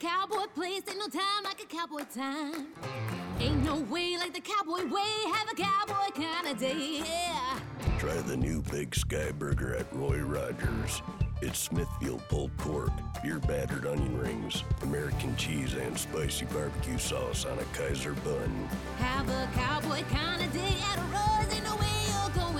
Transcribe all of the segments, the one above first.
cowboy place, ain't no time like a cowboy time. Ain't no way like the cowboy way, have a cowboy kind of day, yeah. Try the new Big Sky Burger at Roy Rogers. It's Smithfield pulled pork, beer battered onion rings, American cheese, and spicy barbecue sauce on a Kaiser bun. Have a cowboy kind of day at Roy's, ain't no way you're going wrong, hey, yeah.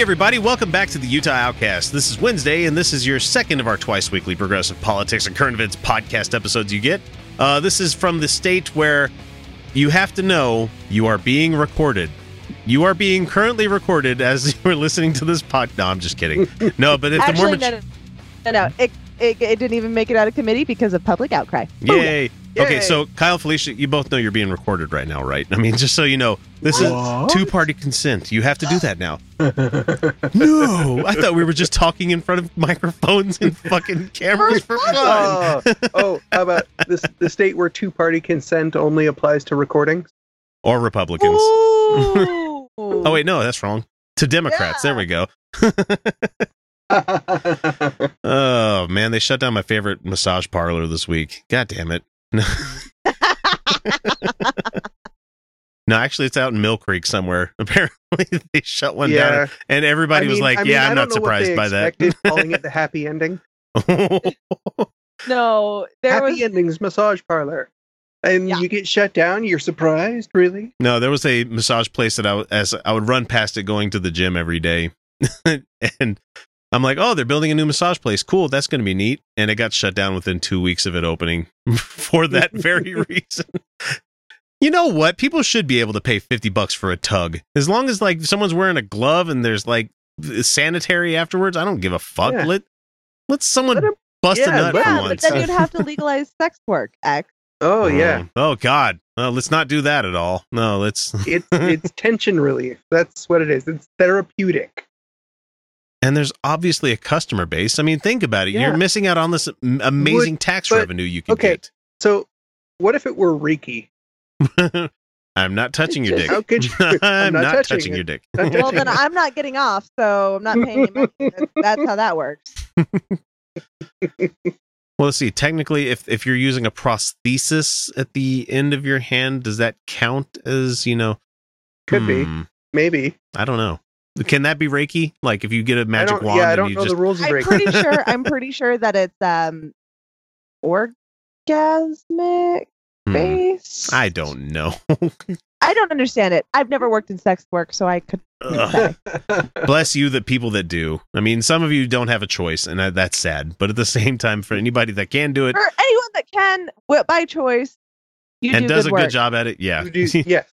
Hey, everybody, welcome back to the Utah Outcast. This is Wednesday, and this is your second of our twice weekly progressive politics and current events podcast episodes you get. Uh, this is from the state where you have to know you are being recorded. You are being currently recorded as you are listening to this pod. No, I'm just kidding. No, but if the Actually, more. no, no, no, no. It, it, it didn't even make it out of committee because of public outcry. Yay. Okay, so Kyle, Felicia, you both know you're being recorded right now, right? I mean, just so you know, this is two party consent. You have to do that now. no, I thought we were just talking in front of microphones and fucking cameras for fun. Oh, oh, how about this? The state where two-party consent only applies to recordings. Or Republicans. Oh, wait, no, that's wrong. To Democrats. There we go. Oh, man, they shut down my favorite massage parlor this week. God damn it. No, no, actually, it's out in Millcreek somewhere. Apparently, they shut one yeah, down, and everybody I was mean- like, I mean, "Yeah, I I'm don't not know what they surprised by that." expected, calling it the happy ending. No, there happy was. endings massage parlor, and Yeah. you get shut down. You're surprised, really? no, there was a massage place that I w- as I would run past it going to the gym every day, and I'm like, "Oh, they're building a new massage place. Cool, that's going to be neat." And it got shut down within two weeks of it opening for that very reason. You know what? People should be able to pay 50 bucks for a tug. As long as like someone's wearing a glove and there's like sanitary afterwards, I don't give a fuck. Yeah. Let let someone Let 'em- bust a yeah, nut let for Yeah, but then you'd have to legalize sex work. X. Oh yeah, oh, oh God. No, let's not do that at all. No, let's it's it's tension relief. That's what it is. It's therapeutic. And there's obviously a customer base. I mean, think about it. Yeah. You're missing out on this am- amazing tax but- revenue you can okay. So, what if it were Reiki? I'm not touching your dick. How could you? I'm, not, touching, touching your dick. Not Well, then. I'm not getting off, so I'm not paying you money. That's- That's how that works. Well, let's see. Technically, if if you're using a prosthesis at the end of your hand, does that count as you know? Could be. hmm, Maybe. I don't know. Can that be Reiki? Like if you get a magic wand yeah, I and don't you know just the rules of I'm Reiki. pretty sure. I'm pretty sure that it's um orgasmic Hmm, based. I don't know. I don't understand it. I've never worked in sex work, so I could. Bless you, the people that do. I mean, some of you don't have a choice, and that's sad. But at the same time, for anybody that can do it For anyone that can, wi- by choice, you and do does good a work. good job at it, yeah, You do- yes.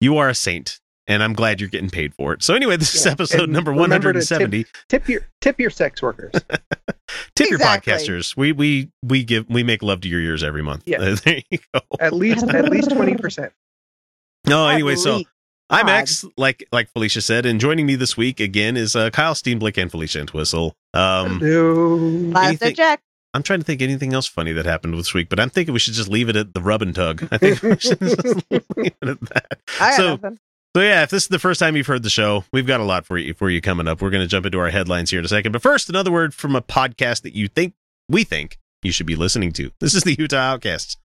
you are a saint, and I'm glad you're getting paid for it. So anyway, this is episode and number 170. Tip your tip your sex workers. Tip your podcasters. We we we give we make love to your ears every month. Yeah. Uh, there you go. At least at least twenty percent. No, At anyway, so. I'm God. X, like like Felicia said, and joining me this week again is uh, Kyle Steenblick and Felicia Entwistle. Um, Hello. Last anything- I checked. I'm trying to think anything else funny that happened this week, but I'm thinking we should just leave it at the rub and tug. I think we should just leave it at that. I got So- nothing. So yeah, if this is the first time you've heard the show, we've got a lot for you for you coming up. We're going to jump into our headlines here in a second. But first, another word from a podcast that you think we think you should be listening to. This is the Utah Outcasts.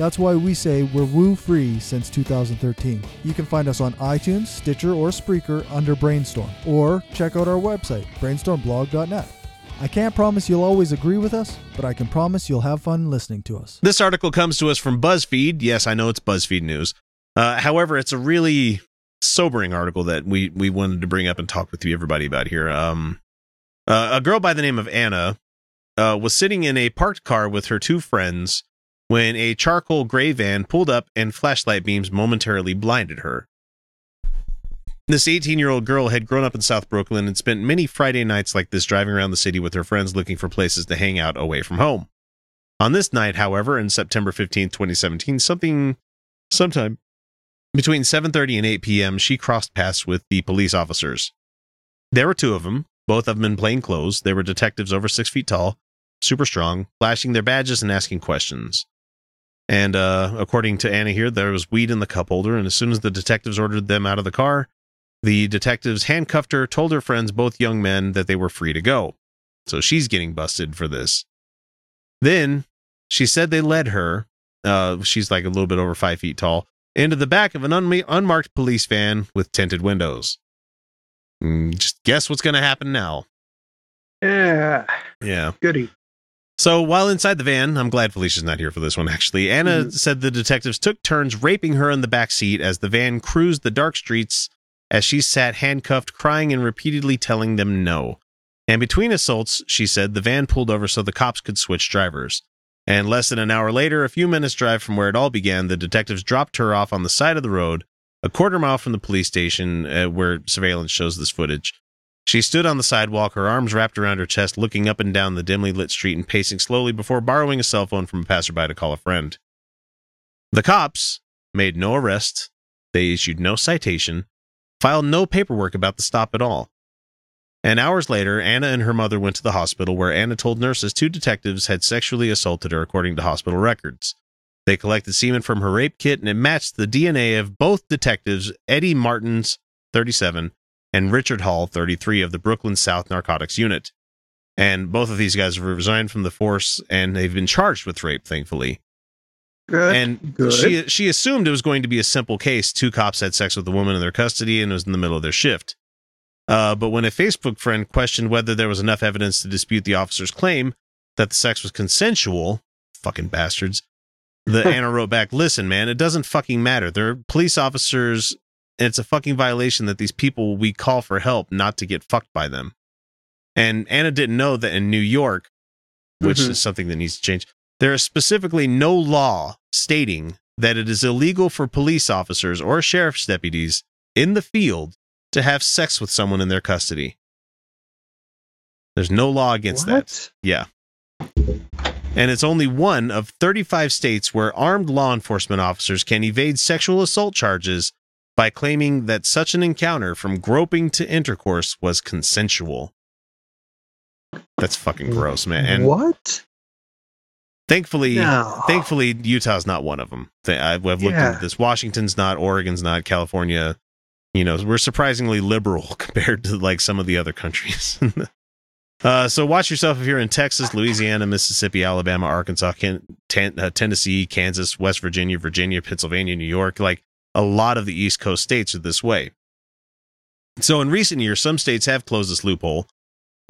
That's why we say we're woo free since 2013. You can find us on iTunes, Stitcher, or Spreaker under Brainstorm, or check out our website, brainstormblog.net. I can't promise you'll always agree with us, but I can promise you'll have fun listening to us. This article comes to us from BuzzFeed. Yes, I know it's BuzzFeed news. Uh, however, it's a really sobering article that we we wanted to bring up and talk with you everybody about here. Um, uh, a girl by the name of Anna uh, was sitting in a parked car with her two friends when a charcoal gray van pulled up and flashlight beams momentarily blinded her. This 18 year old girl had grown up in South Brooklyn and spent many Friday nights like this driving around the city with her friends looking for places to hang out away from home. On this night, however, in September 15th, 2017, something sometime between 7:30 and 8 p.m., she crossed paths with the police officers. There were two of them, both of them in plain clothes. They were detectives over six feet tall, super strong, flashing their badges and asking questions. And uh, according to Anna here, there was weed in the cup holder, and as soon as the detectives ordered them out of the car, the detectives handcuffed her, told her friends, both young men, that they were free to go. So she's getting busted for this. Then she said they led her, uh, she's like a little bit over five feet tall, into the back of an unma- unmarked police van with tinted windows. Mm, just guess what's going to happen now. Yeah, Yeah. goody. So while inside the van, I'm glad Felicia's not here for this one, actually. Anna Mhm. said the detectives took turns raping her in the back seat as the van cruised the dark streets as she sat handcuffed, crying and repeatedly telling them no. And between assaults, she said the van pulled over so the cops could switch drivers. And less than an hour later, a few minutes' drive from where it all began, the detectives dropped her off on the side of the road, a quarter mile from the police station uh, where surveillance shows this footage. She stood on the sidewalk, her arms wrapped around her chest, looking up and down the dimly lit street and pacing slowly before borrowing a cell phone from a passerby to call a friend. The cops made no arrest, they issued no citation, filed no paperwork about the stop at all. And hours later, Anna and her mother went to the hospital where Anna told nurses two detectives had sexually assaulted her according to hospital records. They collected semen from her rape kit and it matched the DNA of both detectives, Eddie Martins, 37, and Richard Hall, 33, of the Brooklyn South Narcotics Unit. And both of these guys have resigned from the force and they've been charged with rape, thankfully. Good. And good. she she assumed it was going to be a simple case. Two cops had sex with a woman in their custody and it was in the middle of their shift. Uh, but when a Facebook friend questioned whether there was enough evidence to dispute the officer's claim that the sex was consensual, fucking bastards, the Anna wrote back, "Listen, man, it doesn't fucking matter. They're police officers, it's a fucking violation that these people we call for help not to get fucked by them." And Anna didn't know that in New York, which Mhm. is something that needs to change, there is specifically no law stating that it is illegal for police officers or sheriff's deputies in the field to have sex with someone in their custody. There's no law against that. Yeah. And it's only one of 35 states where armed law enforcement officers can evade sexual assault charges by claiming that such an encounter from groping to intercourse was consensual. That's fucking gross, man. And what? thankfully, No. thankfully, Utah's not one of them. I've, I've looked Yeah. into this. Washington's not, Oregon's not, California. You know, we're surprisingly liberal compared to like some of the other countries. uh, so watch yourself if you're in Texas, Louisiana, Mississippi, Alabama, Arkansas, Ken, ten, uh, Tennessee, Kansas, West Virginia, Virginia, Pennsylvania, New York. Like a lot of the East Coast states are this way. So in recent years, some states have closed this loophole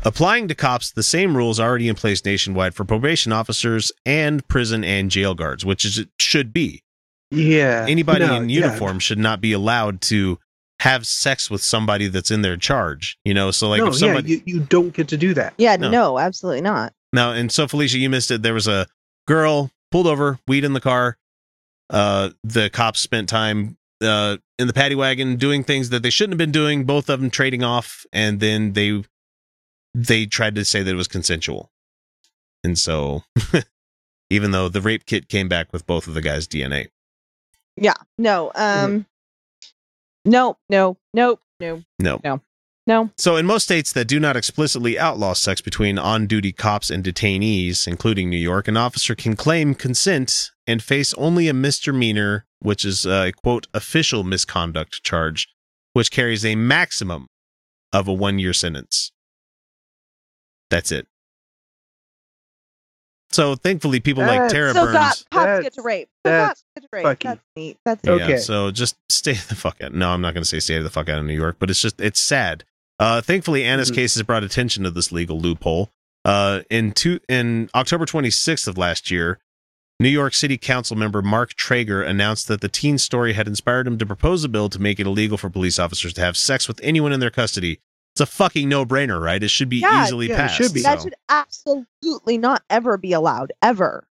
applying to cops the same rules already in place nationwide for probation officers and prison and jail guards, which is it should be. Yeah. Anybody No, in yeah. uniform should not be allowed to have sex with somebody that's in their charge. You know, so like no, if somebody yeah, you, you don't get to do that. Yeah, No. no. absolutely not. now, and so Felicia, you missed it. There was a girl pulled over, weed in the car. Uh, the cops spent time uh in the paddy wagon doing things that they shouldn't have been doing. Both of them trading off, and then they they tried to say that it was consensual. And so, even though the rape kit came back with both of the guys' DNA, Yeah, no. Um, no, no, no, no, no, No. no. So, in most states that do not explicitly outlaw sex between on duty cops and detainees, including New York, an officer can claim consent and face only a misdemeanor, which is a quote, official misconduct charge, which carries a maximum of a one year sentence. That's it. So thankfully, people like That's- Tara so Burns. got, cops get to rape. So that's cops get to rape. That's neat. That's Yeah, Okay. so just stay the fuck out. No, I'm not going to say stay the fuck out of New York, but it's just it's sad. Uh, thankfully, Anna's Mhm. case has brought attention to this legal loophole. Uh, in two in October 26th of last year, New York City Council member Mark Treyger announced that the teen story had inspired him to propose a bill to make it illegal for police officers to have sex with anyone in their custody. It's a fucking no-brainer, right? It should be Yeah, easily yeah, it passed. should be. that so. should absolutely not ever be allowed. Ever.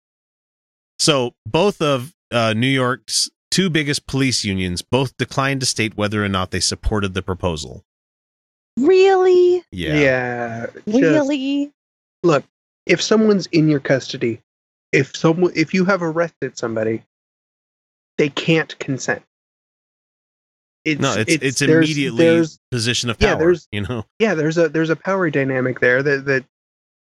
So both of uh, New York's two biggest police unions both declined to state whether or not they supported the proposal. Really? Yeah. Yeah. just- Really? look, if someone's in your custody, if someone if you have arrested somebody, they can't consent. It's, No, it's it's, there's- immediately there's position of yeah, power. there's- you know, yeah, there's a there's a power dynamic there that that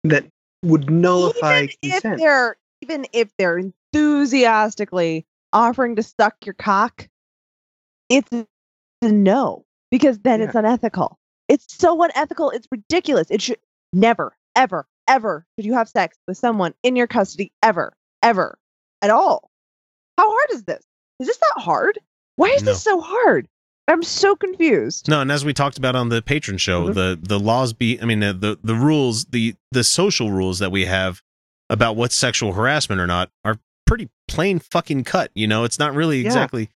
that would nullify even if consent. they're even if they're enthusiastically offering to suck your cock, it's a no because then it's unethical. It's so unethical. It's ridiculous. It should never, ever, ever should you have sex with someone in your custody ever, ever, at all. How hard is this? Is this that hard? Why is No. this so hard? I'm so confused. no, and as we talked about on the patron show, Mhm. the the laws be, I mean, the, the the rules, the the social rules that we have about what's sexual harassment or not are pretty plain fucking cut. You know, it's not really Yeah. exactly.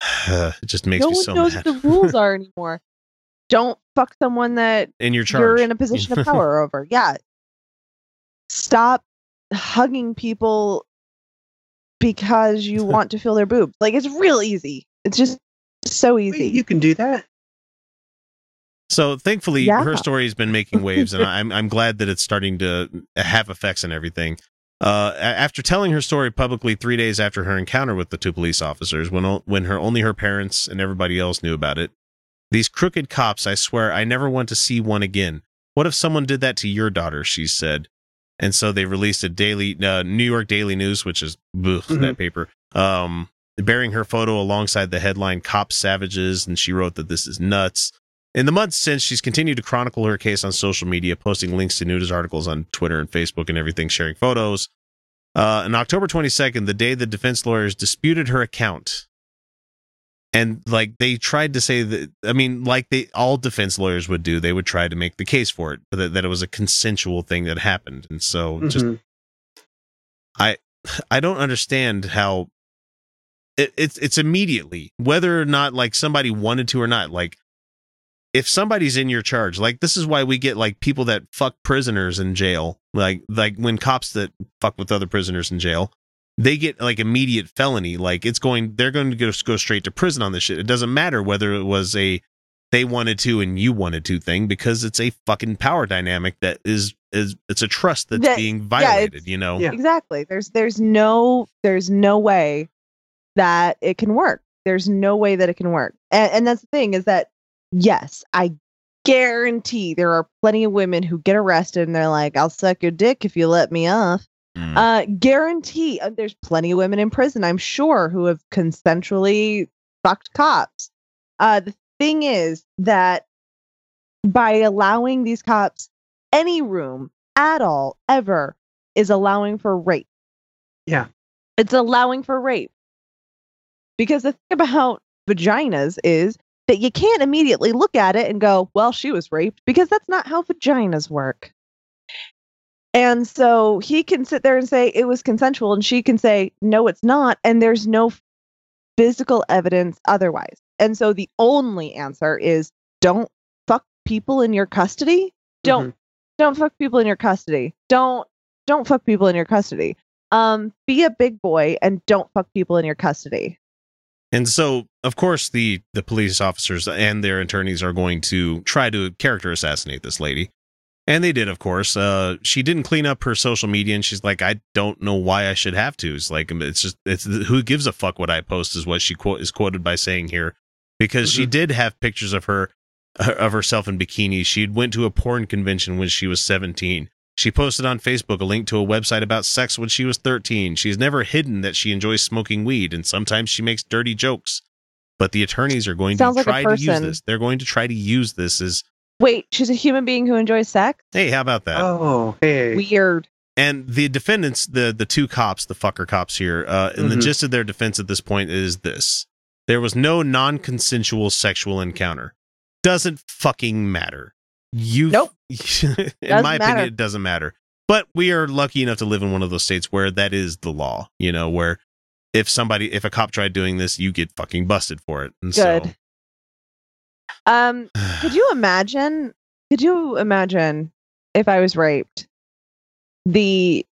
it just makes no me one so knows mad. what the rules are anymore. Don't fuck someone that in your charge, you're in a position of power over. Yeah. Stop hugging people because you want to feel their boobs. Like it's real easy. It's just so easy. You can do that. So thankfully, Yeah. her story has been making waves, and I'm I'm glad that it's starting to have effects and everything. Uh, after telling her story publicly three days after her encounter with the two police officers, when o- when her only her parents and everybody else knew about it, these crooked cops, I swear, I never want to see one again. What if someone did that to your daughter? She said, and so they released a daily uh, New York Daily News, which is ugh, that paper, um, bearing her photo alongside the headline "Cops Savages," and she wrote that this is nuts. In the months since, she's continued to chronicle her case on social media, posting links to news articles on Twitter and Facebook and everything, sharing photos. Uh, on October 22nd, the day the defense lawyers disputed her account, and like they tried to say that, I mean, like they all defense lawyers would do, they would try to make the case for it, but that, that it was a consensual thing that happened, and so mm-hmm. just i I don't understand how it, it's it's immediately whether or not like somebody wanted to or not. Like if somebody's in your charge, like this is why we get like people that fuck prisoners in jail. Like like when cops that fuck with other prisoners in jail, they get like immediate felony. Like it's going, they're going to go go straight to prison on this shit. It doesn't matter whether it was a they wanted to and you wanted to thing because it's a fucking power dynamic that is is it's a trust that's That- being violated. it's- you know. Yeah. Exactly. There's there's no there's no way that it can work. There's no way that it can work. And, and that's the thing is that yes, I guarantee there are plenty of women who get arrested and they're like, "I'll suck your dick if you let me off." Mm. Uh, guarantee uh, there's plenty of women in prison, I'm sure, who have consensually fucked cops. Uh, the thing is that by allowing these cops any room at all, ever, is allowing for rape. Yeah. It's allowing for rape. Because the thing about vaginas is that you can't immediately look at it and go, well, she was raped, because that's not how vaginas work. And so he can sit there and say it was consensual, and she can say, no, it's not. And there's no physical evidence otherwise. And so the only answer is don't fuck people in your custody. Don't don't fuck people in your custody. Don't don't fuck people in your custody. Um, be a big boy and don't fuck people in your custody. And so, of course, the the police officers and their attorneys are going to try to character assassinate this lady, and they did. Of course, uh, she didn't clean up her social media, and she's like, "I don't know why I should have to." It's like it's just it's who gives a fuck what I post is what she quote is quoted by saying here, because she Mhm. did have pictures of her of herself in bikinis. She went to a porn convention when she was seventeen. She posted on Facebook a link to a website about sex when she was 13. She's never hidden that she enjoys smoking weed and sometimes she makes dirty jokes. But the attorneys are going Sounds to like try to use this. They're going to try to use this as, Wait, she's a human being who enjoys sex? hey, how about that? Oh, hey. Weird. and the defendants, the the two cops, the fucker cops here, uh, and the Mhm. gist of their defense at this point is this: there was no non-consensual sexual encounter. Doesn't fucking matter. You Nope. in Doesn't my matter. opinion, it doesn't matter. But we are lucky enough to live in one of those states where that is the law. You know, where if somebody, if a cop tried doing this, you get fucking busted for it. And Good. Um, could you imagine? Could you imagine if I was raped? The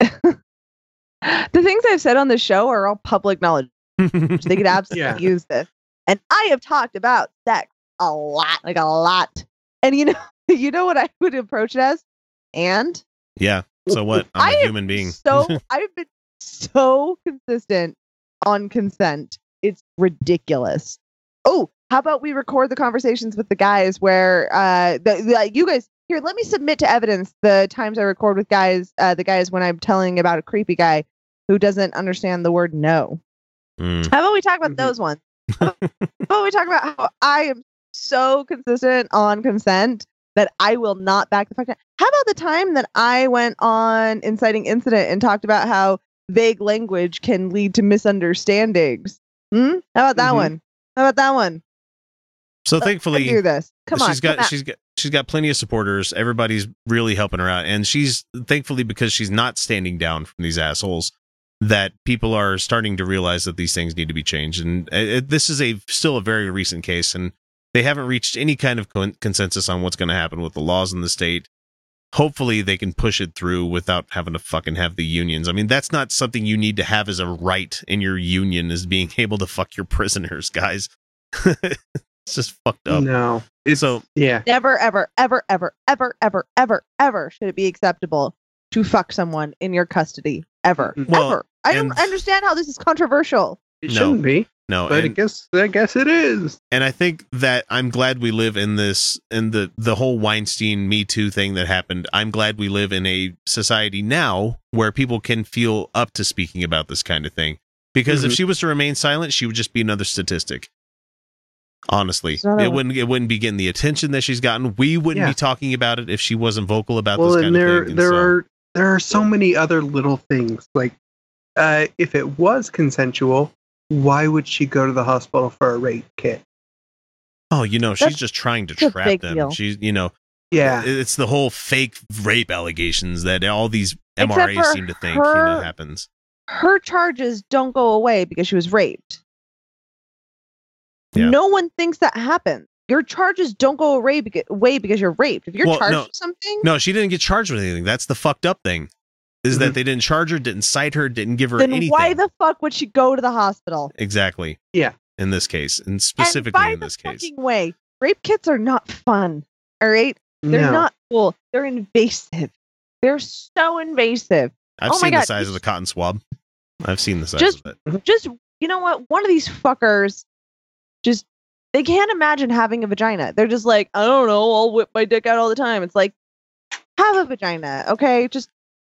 the things I've said on the show are all public knowledge. They could absolutely Yeah. use this. And I have talked about sex a lot, like a lot. And you know, you know what I would approach it as? And yeah. So what? I'm a human being. So I've been so consistent on consent. It's ridiculous. Oh, how about we record the conversations with the guys where uh the, the you guys here, let me submit to evidence the times I record with guys, uh the guys when I'm telling about a creepy guy who doesn't understand the word no. Mm. How about we talk about Mhm. those ones? How about we talk about how I am so consistent on consent that I will not back the fuck down? How about the time that I went on inciting incident and talked about how vague language can lead to misunderstandings? Hmm? How about that Mhm. one? How about that one? So I thankfully, do this. Come on. she's got she's got she's got plenty of supporters. Everybody's really helping her out, and she's thankfully because she's not standing down from these assholes. That people are starting to realize that these things need to be changed, and uh, it, this is a still a very recent case, and they haven't reached any kind of con- consensus on what's going to happen with the laws in the state. Hopefully, they can push it through without having to fucking have the unions. I mean, that's not something you need to have as a right in your union, is being able to fuck your prisoners, guys. it's just fucked up. No. It's So yeah. Never, ever, ever, ever, ever, ever, ever, ever should it be acceptable to fuck someone in your custody. Ever. Well, ever. I don't understand how this is controversial. It No. shouldn't be, no, but I guess I guess it is. and I think that I'm glad we live in this in the the whole Weinstein Me Too thing that happened. I'm glad we live in a society now where people can feel up to speaking about this kind of thing. Because if Mhm. she was to remain silent, she would just be another statistic. Honestly, it wouldn't it wouldn't be getting the attention that she's gotten. We wouldn't Yeah. be talking about it if she wasn't vocal about well, this and kind there of thing. And there so- are there are so many other little things. Like, uh, if it was consensual, why would she go to the hospital for a rape kit? oh, you know, she's just trying to trap them. deal. She's you know, Yeah, it's the whole fake rape allegations that all these MRAs seem to think you know happens. Her charges don't go away because she was raped. Yeah. No one thinks that happened. Your charges don't go away because, away because you're raped. If you're Well, charged no. with something, No, she didn't get charged with anything. That's the fucked up thing. Is that Mhm. they didn't charge her, didn't cite her, didn't give her then anything. why the fuck would she go to the hospital? exactly. Yeah. In this case, and and specifically by in the this case. fucking way, rape kits are not fun. All right, they're no. not cool. They're invasive. They're so invasive. I've oh my seen the God, size of the cotton swab. I've seen the size Just- of it. Just you know what? One of these fuckers just they can't imagine having a vagina. They're just like, I don't know, I'll whip my dick out all the time. It's like, have a vagina, okay? Just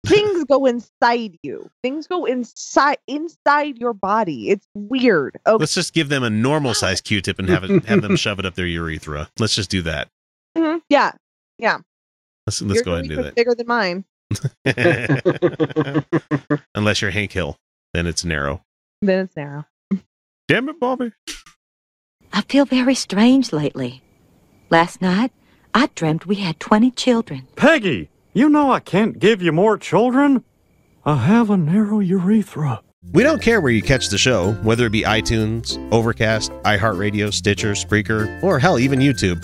things go inside you. Things go inside inside your body. It's weird. Okay. Let's just give them a normal size Q-tip and have it, have them shove it up their urethra. Let's just do that. Mhm. Yeah. Let's let's Your go ahead and do that. Bigger than mine. Unless you're Hank Hill, then it's narrow. Then it's narrow. Damn it, Bobby. I feel very strange lately. Last night, I dreamt we had 20 children. Peggy, you know I can't give you more children. I have a narrow urethra. We don't care where you catch the show, whether it be iTunes, Overcast, iHeartRadio, Stitcher, Spreaker, or hell, even YouTube.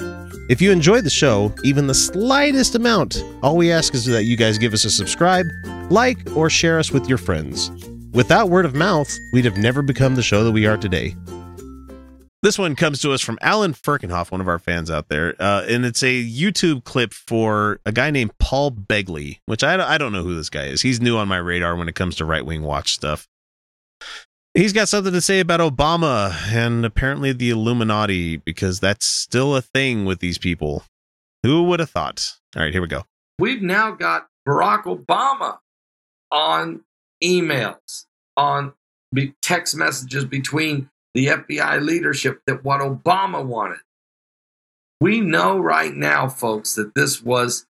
If you enjoy the show, even the slightest amount, all we ask is that you guys give us a subscribe, like, or share us with your friends. Without word of mouth, we'd have never become the show that we are today. This one comes to us from Alan Firkenhoff, one of our fans out there, uh, and it's a YouTube clip for a guy named Paul Begley, which I, I don't know who this guy is. He's new on my radar when it comes to right wing watch stuff. He's got something to say about Obama and apparently the Illuminati because that's still a thing with these people. Who would have thought? All right, here we go. We've now got Barack Obama on emails, on text messages between the FBI leadership that what Obama wanted. We know right now, folks, that this was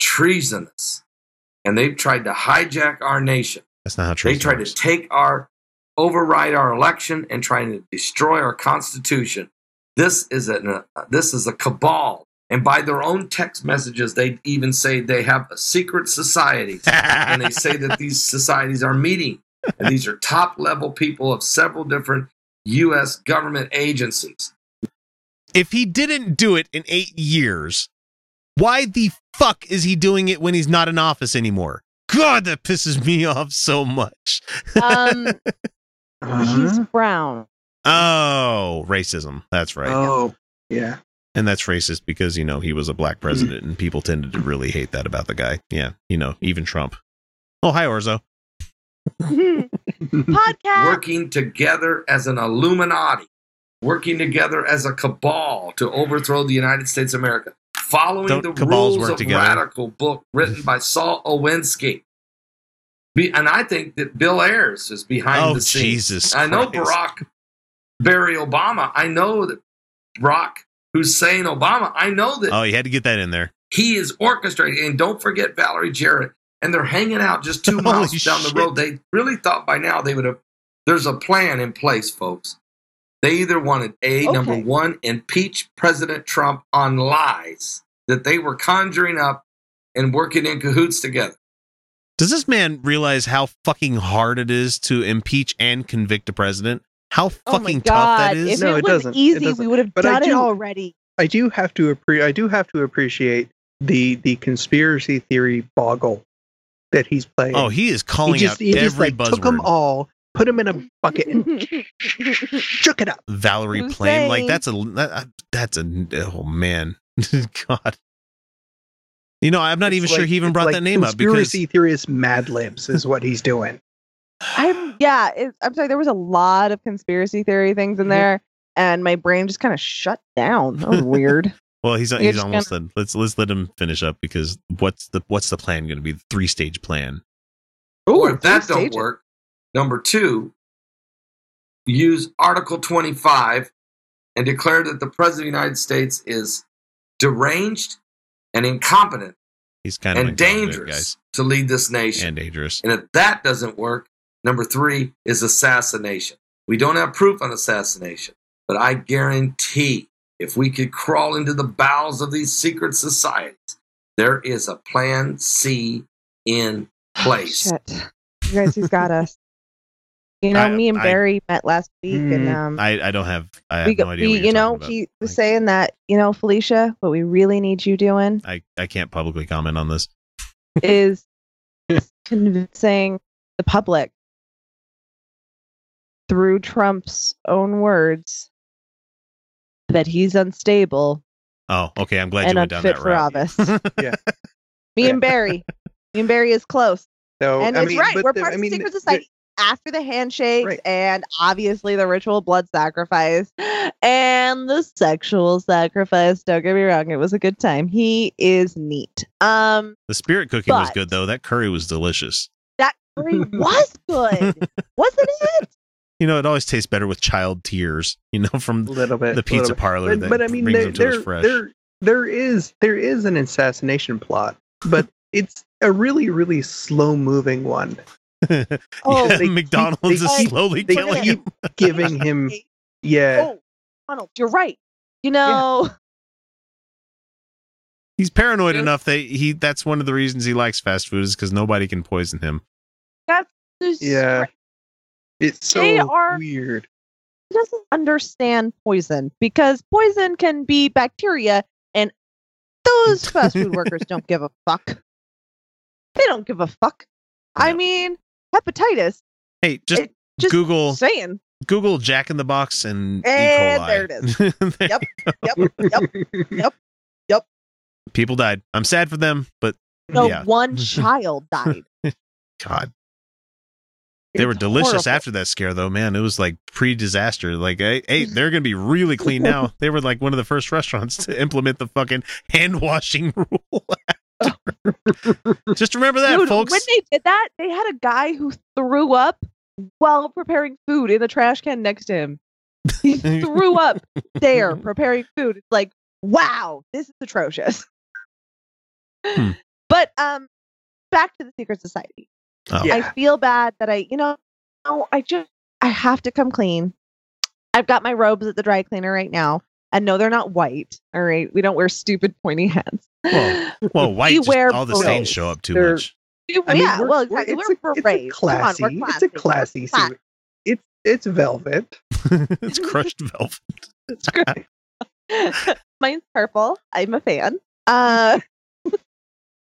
treasonous. and they've tried to hijack our nation. That's not how They treason tried works. to take our, override our election and trying to destroy our constitution. This is a this is a cabal, and by their own text messages, they even say they have a secret societies, and they say that these societies are meeting, and these are top level people of several different U.S. government agencies. if he didn't do it in eight years, why the fuck is he doing it when he's not in office anymore? God, that pisses me off so much. Um, he's Uh-huh. brown. Oh, racism. That's right. Oh, yeah. And that's racist because, you know, he was a black president and people tended to really hate that about the guy. Yeah. You know, even Trump. Oh, hi, Orzo. Podcast. working together as an Illuminati, working together as a cabal to overthrow the United States of America, following Don't the rules work of together? radical book written by Saul Owensky. Be- And I think that Bill Ayers is behind Oh, the scenes. Jesus I know Christ. Barack Barry Obama. I know that Barack Hussein Obama. I know that Oh, you had to get that in there. he is orchestrating. And don't forget Valerie Jarrett. And they're hanging out just two Holy miles down the shit. road. They really thought by now they would have. There's a plan in place, folks. They either wanted a Okay. number one, impeach President Trump on lies that they were conjuring up and working in cahoots together. Does this man realize how fucking hard it is to impeach and convict a president? How Oh my fucking tough that is. If No, it it was doesn't. It easy, doesn't. we would have But I done it already. I do have to appre- I do have to appreciate the the conspiracy theory boggle that he's playing. oh, he is calling he just, out he just every like took them all, put them in a bucket, and shook it up. Valerie Who's Plame, like that's a that, that's a oh man, God. You know, I'm not It's even sure he even brought like that name up because Conspiracy theorist Mad Libs is what he's doing. I'm yeah. It, I'm sorry. There was a lot of conspiracy theory things in Mhm. there, and my brain just kind of shut down. That was weird. well, he's You're he's just almost done. Let's let's let him finish up because what's the what's the plan going to be? The three stage plan. Oh, if that three don't stages. work, number two, use Article 25 and declare that the President of the United States is deranged and incompetent He's kind of and dangerous guys, to lead this nation. and dangerous. And if that doesn't work, number three is assassination. We don't have proof on assassination, but I guarantee if we could crawl into the bowels of these secret societies, there is a plan C in place. Shit, you guys, he's got us. You know, I- me and I- Barry met last week, and Mm. um, I I don't have I have we, no go- idea. we what you're you know, about. he was Like, saying that you know, Felicia, what we really need you doing I I can't publicly comment on this. is convincing the public through Trump's own words that he's unstable Oh, okay. I'm glad you went down unfit that for route. office. Yeah. Me and Barry, me and Barry is close. So and I it's mean, right. but We're the- part I of mean, the secret the- society. After the handshakes Right. and obviously the ritual blood sacrifice and the sexual sacrifice. Don't get me wrong, it was a good time. He is neat. Um, The spirit cooking was good though. That curry was delicious. that curry was good, wasn't it? You know, it always tastes better with child tears. You know, from a little bit the pizza little bit. parlor But, that but I mean, there, them to us there, fresh. there, there is there is an assassination plot, but it's a really really slow moving one. Oh, yeah, they keep- McDonald's they is slowly they killing keep him. Giving him, yeah, Oh, Donald, you're right. You know, He's paranoid Yeah. enough that he that's one of the reasons he likes fast food is because nobody can poison him. that's just yeah. It's They so are- weird. he doesn't understand poison because poison can be bacteria and those fast food workers don't give a fuck. They don't give a fuck. I mean, hepatitis. Hey, just It- Just Google saying. Google Jack in the Box and, E. And there it is. There Yep. you go. Yep. Yep. People died. I'm sad for them, but No yeah, one child died. God, they were delicious horrible. after that scare, though. Man, it was like pre-disaster. Like, hey, hey, they're gonna be really clean now. They were like one of the first restaurants to implement the fucking hand washing rule. Just remember that, Dude, folks. when they did that, they had a guy who threw up while preparing food in the trash can next to him. He threw up there preparing food. It's like, wow, this is atrocious. Hmm. But um, back to the secret society. Oh. Yeah. I feel bad that I, you know, no, I just I have to come clean. I've got my robes at the dry cleaner right now. And no, they're not white. All right. We don't wear stupid pointy hats. Well, well, white. We just- wear all the berets. stains show up too They're- much. I mean, yeah, we're- well, we're- exactly. it's We're a- it's a berets. On, classy. we're It's a classy. We're classy classy. suit. It's it's velvet. it's crushed velvet. It's great. Mine's purple. I'm a fan. Uh,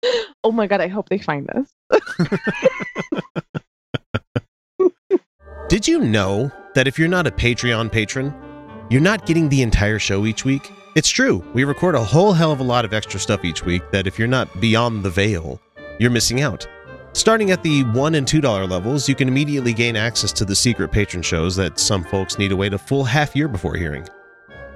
oh my god! I hope they find this. Did you know that if you're not a Patreon patron, you're not getting the entire show each week? It's true. We record a whole hell of a lot of extra stuff each week that if you're not beyond the veil, you're missing out. Starting at the $1 and $2 levels, you can immediately gain access to the secret patron shows that some folks need to wait a full half year before hearing.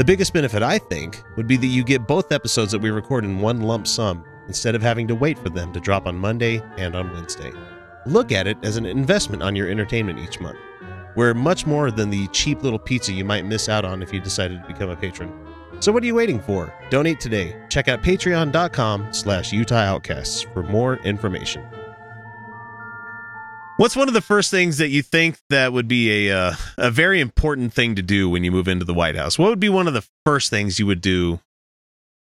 The biggest benefit, I think, would be that you get both episodes that we record in one lump sum instead of having to wait for them to drop on Monday and on Wednesday. Look at it as an investment on your entertainment each month. We're much more than the cheap little pizza you might miss out on if you decided to become a patron. So what are you waiting for? Donate today. Check out patreon.com slash Utah Outcasts for more information. What's one of the first things that you think that would be a uh, a very important thing to do when you move into the White House? What would be one of the first things you would do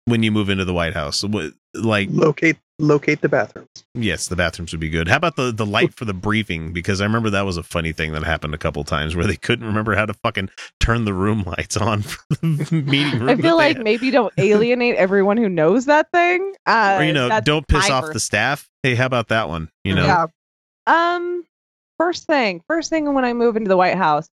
when you move into the White House? What, like Locate locate the bathrooms. Yes, the bathrooms would be good. How about the the light for the briefing? Because I remember that was a funny thing that happened a couple times where they couldn't remember how to fucking turn the room lights on for the meeting room. I feel like had. maybe don't alienate everyone who knows that thing. Uh, or you know, don't piss my off first- the staff. Hey, how about that one? You know, Yeah. Um, first thing, first thing when I move into the White House,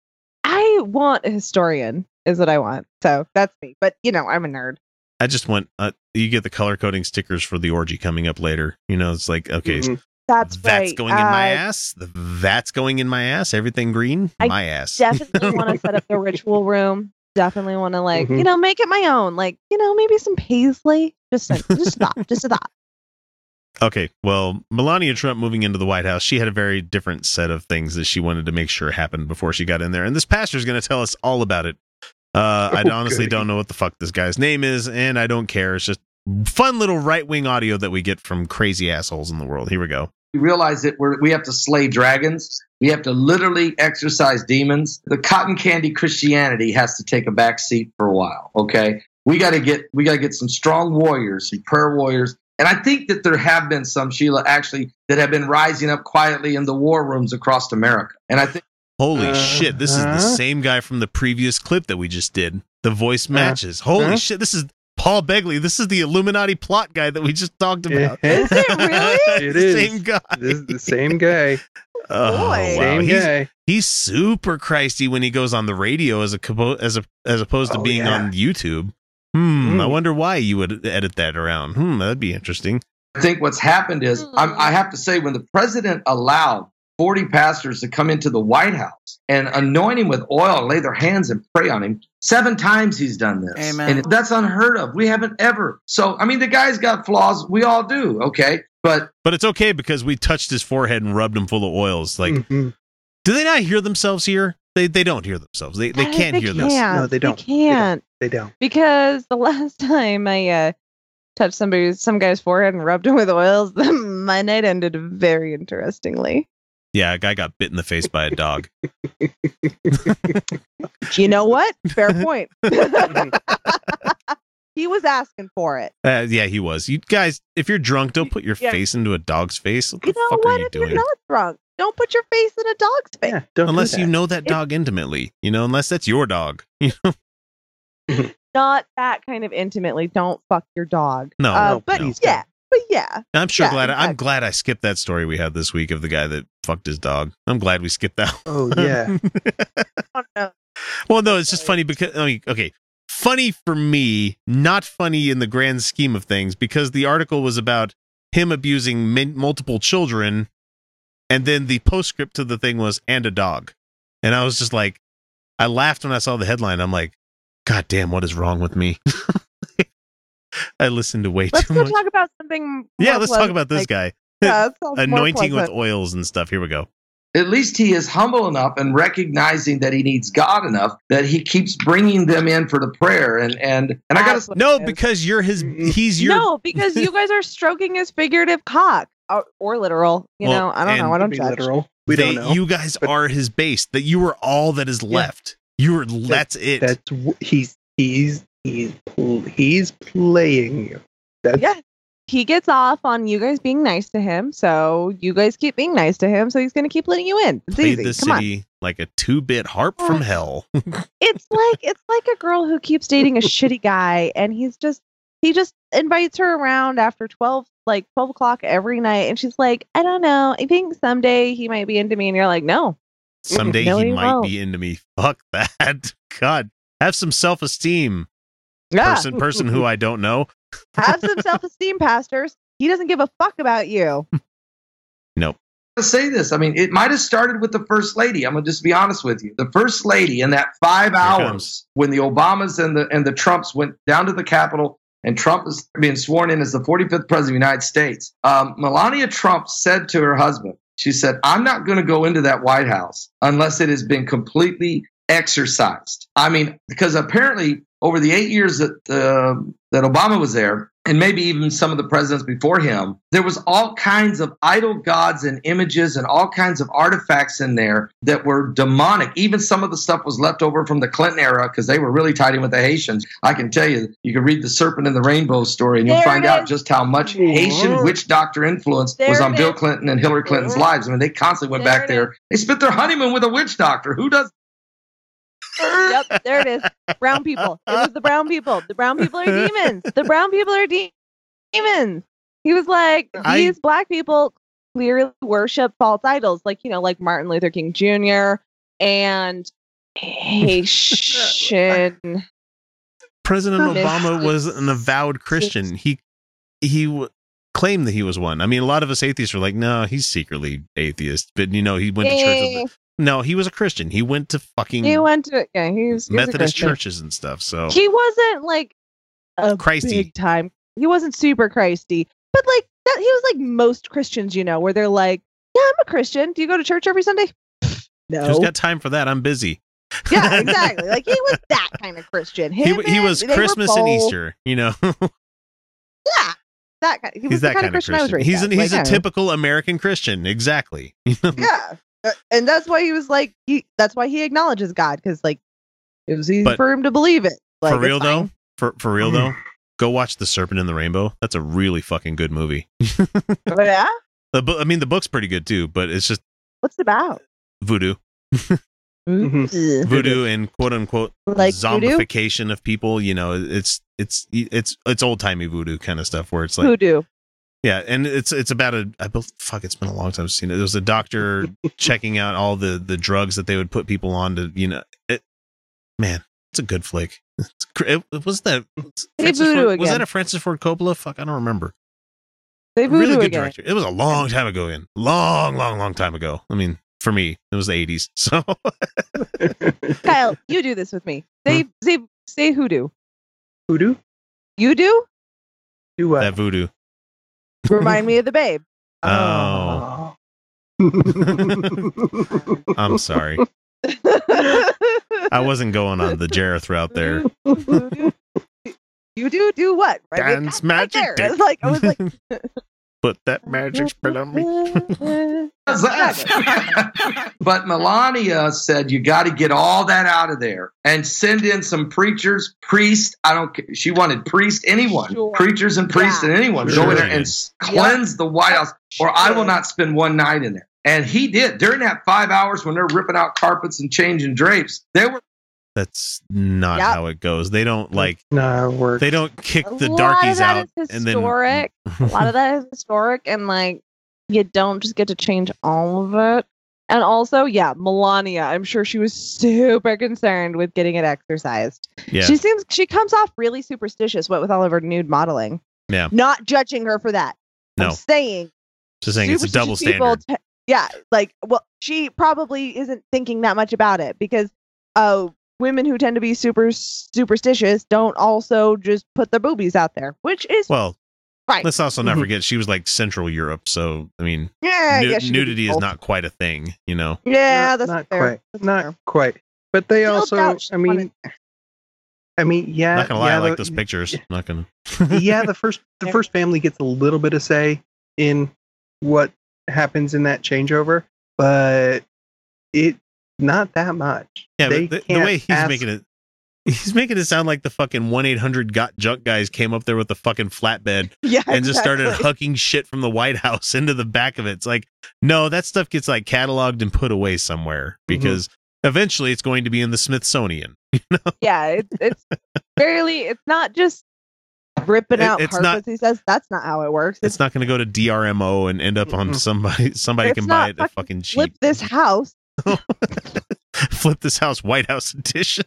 I want a historian. Is what I want. So that's me. But you know, I'm a nerd. I just want uh, you get the color coding stickers for the orgy coming up later. You know, it's like okay, Mhm. That's that's right. going in my Uh, ass. The, that's going in my ass. Everything green, I my ass. Definitely want to set up the ritual room. Definitely want to like you Mhm. know make it my own. Like you know maybe some paisley. Just a, just a thought. Just a thought. Okay, well, Melania Trump moving into the White House, she had a very different set of things that she wanted to make sure happened before she got in there. And this pastor is going to tell us all about it. Uh, I Oh, honestly don't know what the fuck this guy's name is, and I don't care. It's just fun little right wing audio that we get from crazy assholes in the world. Here we go. We realize that we're, we have to slay dragons. We have to literally exorcise demons. The cotton candy Christianity has to take a back seat for a while. Okay, we got to get we got to get some strong warriors, some prayer warriors. And I think that there have been some Sheila actually that have been rising up quietly in the war rooms across America. And I think Holy Uh, shit, this is the same guy from the previous clip that we just did. The voice matches. Holy huh? shit, this is Paul Begley. This is the Illuminati plot guy that we just talked about. Is it really? It the same guy. This is the same guy. Oh, Boy. wow. Same He's, guy. he's super Christy when he goes on the radio as a as a as opposed to Oh, being yeah. on YouTube. Hmm. I Mm. wonder why you would edit that around. Hmm. That'd be interesting. I think what's happened is I'm, I have to say when the president allowed 40 pastors to come into the White House and anoint him with oil, and lay their hands and pray on him. Seven times he's done this. Amen. And that's unheard of. We haven't ever. So, I mean, the guy's got flaws. We all do. Okay. But But it's okay because we touched his forehead and rubbed him full of oils. Like, Mhm. do they not hear themselves here? They they don't hear themselves. They they Uh, can't they hear can't. this. No, they don't. They can't They don't. because the last time I uh, touched somebody's some guy's forehead and rubbed him with oils, my night ended very interestingly. Yeah, a guy got bit in the face by a dog. You know what? Fair point. he was asking for it. Uh, yeah, he was. You guys, if you're drunk, don't put your Yeah. face into a dog's face. What the You know fuck what? are you if doing? you're not drunk, don't put your face in a dog's face. Yeah, don't do unless you know that dog intimately, you know, unless that's your dog. You know? Not that kind of intimately. Don't fuck your dog. No, Uh, no, but please yeah, but yeah. I'm sure Yeah, glad I'm glad I skipped that story we had this week of the guy that fucked his dog. I'm glad we skipped that. Oh yeah. Oh, well, no, it's just funny because I mean, okay, funny for me, not funny in the grand scheme of things because the article was about him abusing min- multiple children, and then the postscript to the thing was and a dog, and I was just like, I laughed when I saw the headline. I'm like, God damn, what is wrong with me? I listened to way Let's too go much. talk about something. yeah, let's talk about this like- guy. Yeah, that sounds more Anointing with oils and stuff. Here we go. At least he is humble enough and recognizing that he needs God enough that he keeps bringing them in for the prayer. And and and I got to No, because you're his. He's your. no, because you guys are stroking his figurative cock or, or literal. You Well, know, I don't know. I don't Be judge. literal. We they- don't know. You guys but- are his base. That you were all that is left. You were. That's it. That's he's he's he's he's playing you. That's Yeah. He gets off on you guys being nice to him, so you guys keep being nice to him, so he's gonna keep letting you in. It's Played easy. the Come on. city like a two-bit harp from hell. It's like it's like a girl who keeps dating a shitty guy, and he's just he just invites her around after twelve like twelve o'clock every night, and she's like, I don't know, I think someday he might be into me, and you're like, no, Someday No, he he might won't. be into me. Fuck that. God, have some self-esteem, yeah, person. Person who I don't know. have some self esteem, pastors. He doesn't give a fuck about you. Nope. To say this. I mean, it might have started with the first lady. I'm gonna just be honest with you. The first lady in that five Here hours comes. when the Obamas and the and the Trumps went down to the Capitol and Trump is being sworn in as the 45th president of the United States. Um, Melania Trump said to her husband, she said, "I'm not going to go into that White House unless it has been completely exorcised." I mean, because apparently over the eight years that uh, that Obama was there, and maybe even some of the presidents before him, there was all kinds of idol gods and images and all kinds of artifacts in there that were demonic. Even some of the stuff was left over from the Clinton era because they were really tied in with the Haitians. I can tell you, you can read the Serpent and the Rainbow story, and you'll There find out just how much Haitian witch doctor influence There was on Bill. Clinton and Hillary Clinton's lives. I mean, they constantly went There back there. They spent their honeymoon with a witch doctor. Who does? Yep, there it is. Brown people. It was the brown people. The brown people are demons. The brown people are de- demons. He was like, I- these black people clearly worship false idols, like you know, like Martin Luther King Jr. and Haitian. President Obama was an avowed Christian. He he w- claimed that he was one. I mean, a lot of us atheists are like, no, he's secretly atheist. But you know, he went to church. With no, he was a Christian. He went to fucking he went to yeah, he was, he was Methodist churches and stuff. So He wasn't like a Christy. big time. He wasn't super Christy, but like that. He was like most Christians, you know, where they're like, "Yeah, I'm a Christian. Do you go to church every Sunday?" No. who's got time for that? I'm busy. yeah, exactly. Like he was that kind of Christian. he Him he and- was Christmas and Easter. You know, Yeah, that kind. He was he's that kind, of Christian, was He's an, he's Like, a typical American Christian. Exactly. Yeah, Uh, and that's why he was like, he. That's why he acknowledges God because like it was easy But for him to believe it. Like, for real though, for for real mm-hmm. though, go watch The Serpent and the Rainbow. That's a really fucking good movie. But oh, yeah, The bu- I mean, the book's pretty good too, but it's just what's it about? voodoo, Mhm. Voodoo, and quote unquote Like voodoo? zombification of people. You know, it's it's it's it's old timey voodoo kind of stuff where it's like Hoodoo. Yeah, and it's it's about a I bel fuck. It's been a long time since I've seen it. There was a doctor checking out all the the drugs that they would put people on to you know. It, man, it's a good flick. It's, cr- it, was that Francis voodoo Ford, was that a Francis Ford Coppola? Fuck, I don't remember. They voodoo really good again. director. It was a long time ago. In long, long, long time ago. I mean, for me, it was the eighties. So Kyle, you do this with me. Say say hmm? say hoodoo. Voodoo? You do? Do what? that voodoo. Remind me of the babe. Oh, I'm sorry. I wasn't going on the Jareth route there. You do do what? Right, right- Dance right magic. there. dick. It's like I was like Put that magic spell on me. How's that? but Melania said you got to get all that out of there and send in some preachers, priests. I don't. ca- She wanted priest, anyone, Sure. preachers and priests, Yeah. and anyone Sure. go in there and s- cleanse the White House, or I will not spend one night in there. And he did during that five hours when they're ripping out carpets and changing drapes. They were That's not Yep. how it goes. They don't like Nah, work. they don't kick the darkies out and then historic. a lot of that is historic and like you don't just get to change all of it. And also, yeah, Melania, I'm sure she was super concerned with getting it exorcised. yeah. She seems she comes off really superstitious what with all of her nude modeling. Yeah. Not judging her for that. No, I'm saying just saying it's a double standard. te- yeah, like well, she probably isn't thinking that much about it because uh women who tend to be super superstitious don't also just put their boobies out there, which is Well, right. let's also not Mhm. forget she was like Central Europe, so I mean, yeah, nu- guess she could be nudity is not quite a thing, you know. Yeah, not, that's not fair. quite. That's Not fair. quite. But they Still also, I mean, wanted- I mean, yeah, not gonna lie, yeah, I like the- those pictures. Not gonna. yeah, the first the first family gets a little bit of say in what happens in that changeover, but it not that much. Yeah, They but the, the way he's ask- making it, he's making it sound like the fucking one eight hundred got junk guys came up there with the fucking flatbed Yeah, and just started hucking shit from the White House into the back of it. It's like, no, that stuff gets like cataloged and put away somewhere Mm-hmm. because eventually it's going to be in the Smithsonian. yeah, it's it's barely. It's not just ripping out it's parts. not- he says that's not how it works. It's not going to go to DRMO and end up on somebody. Somebody can buy it at fucking cheap. flip this house. Flip this house, White House edition.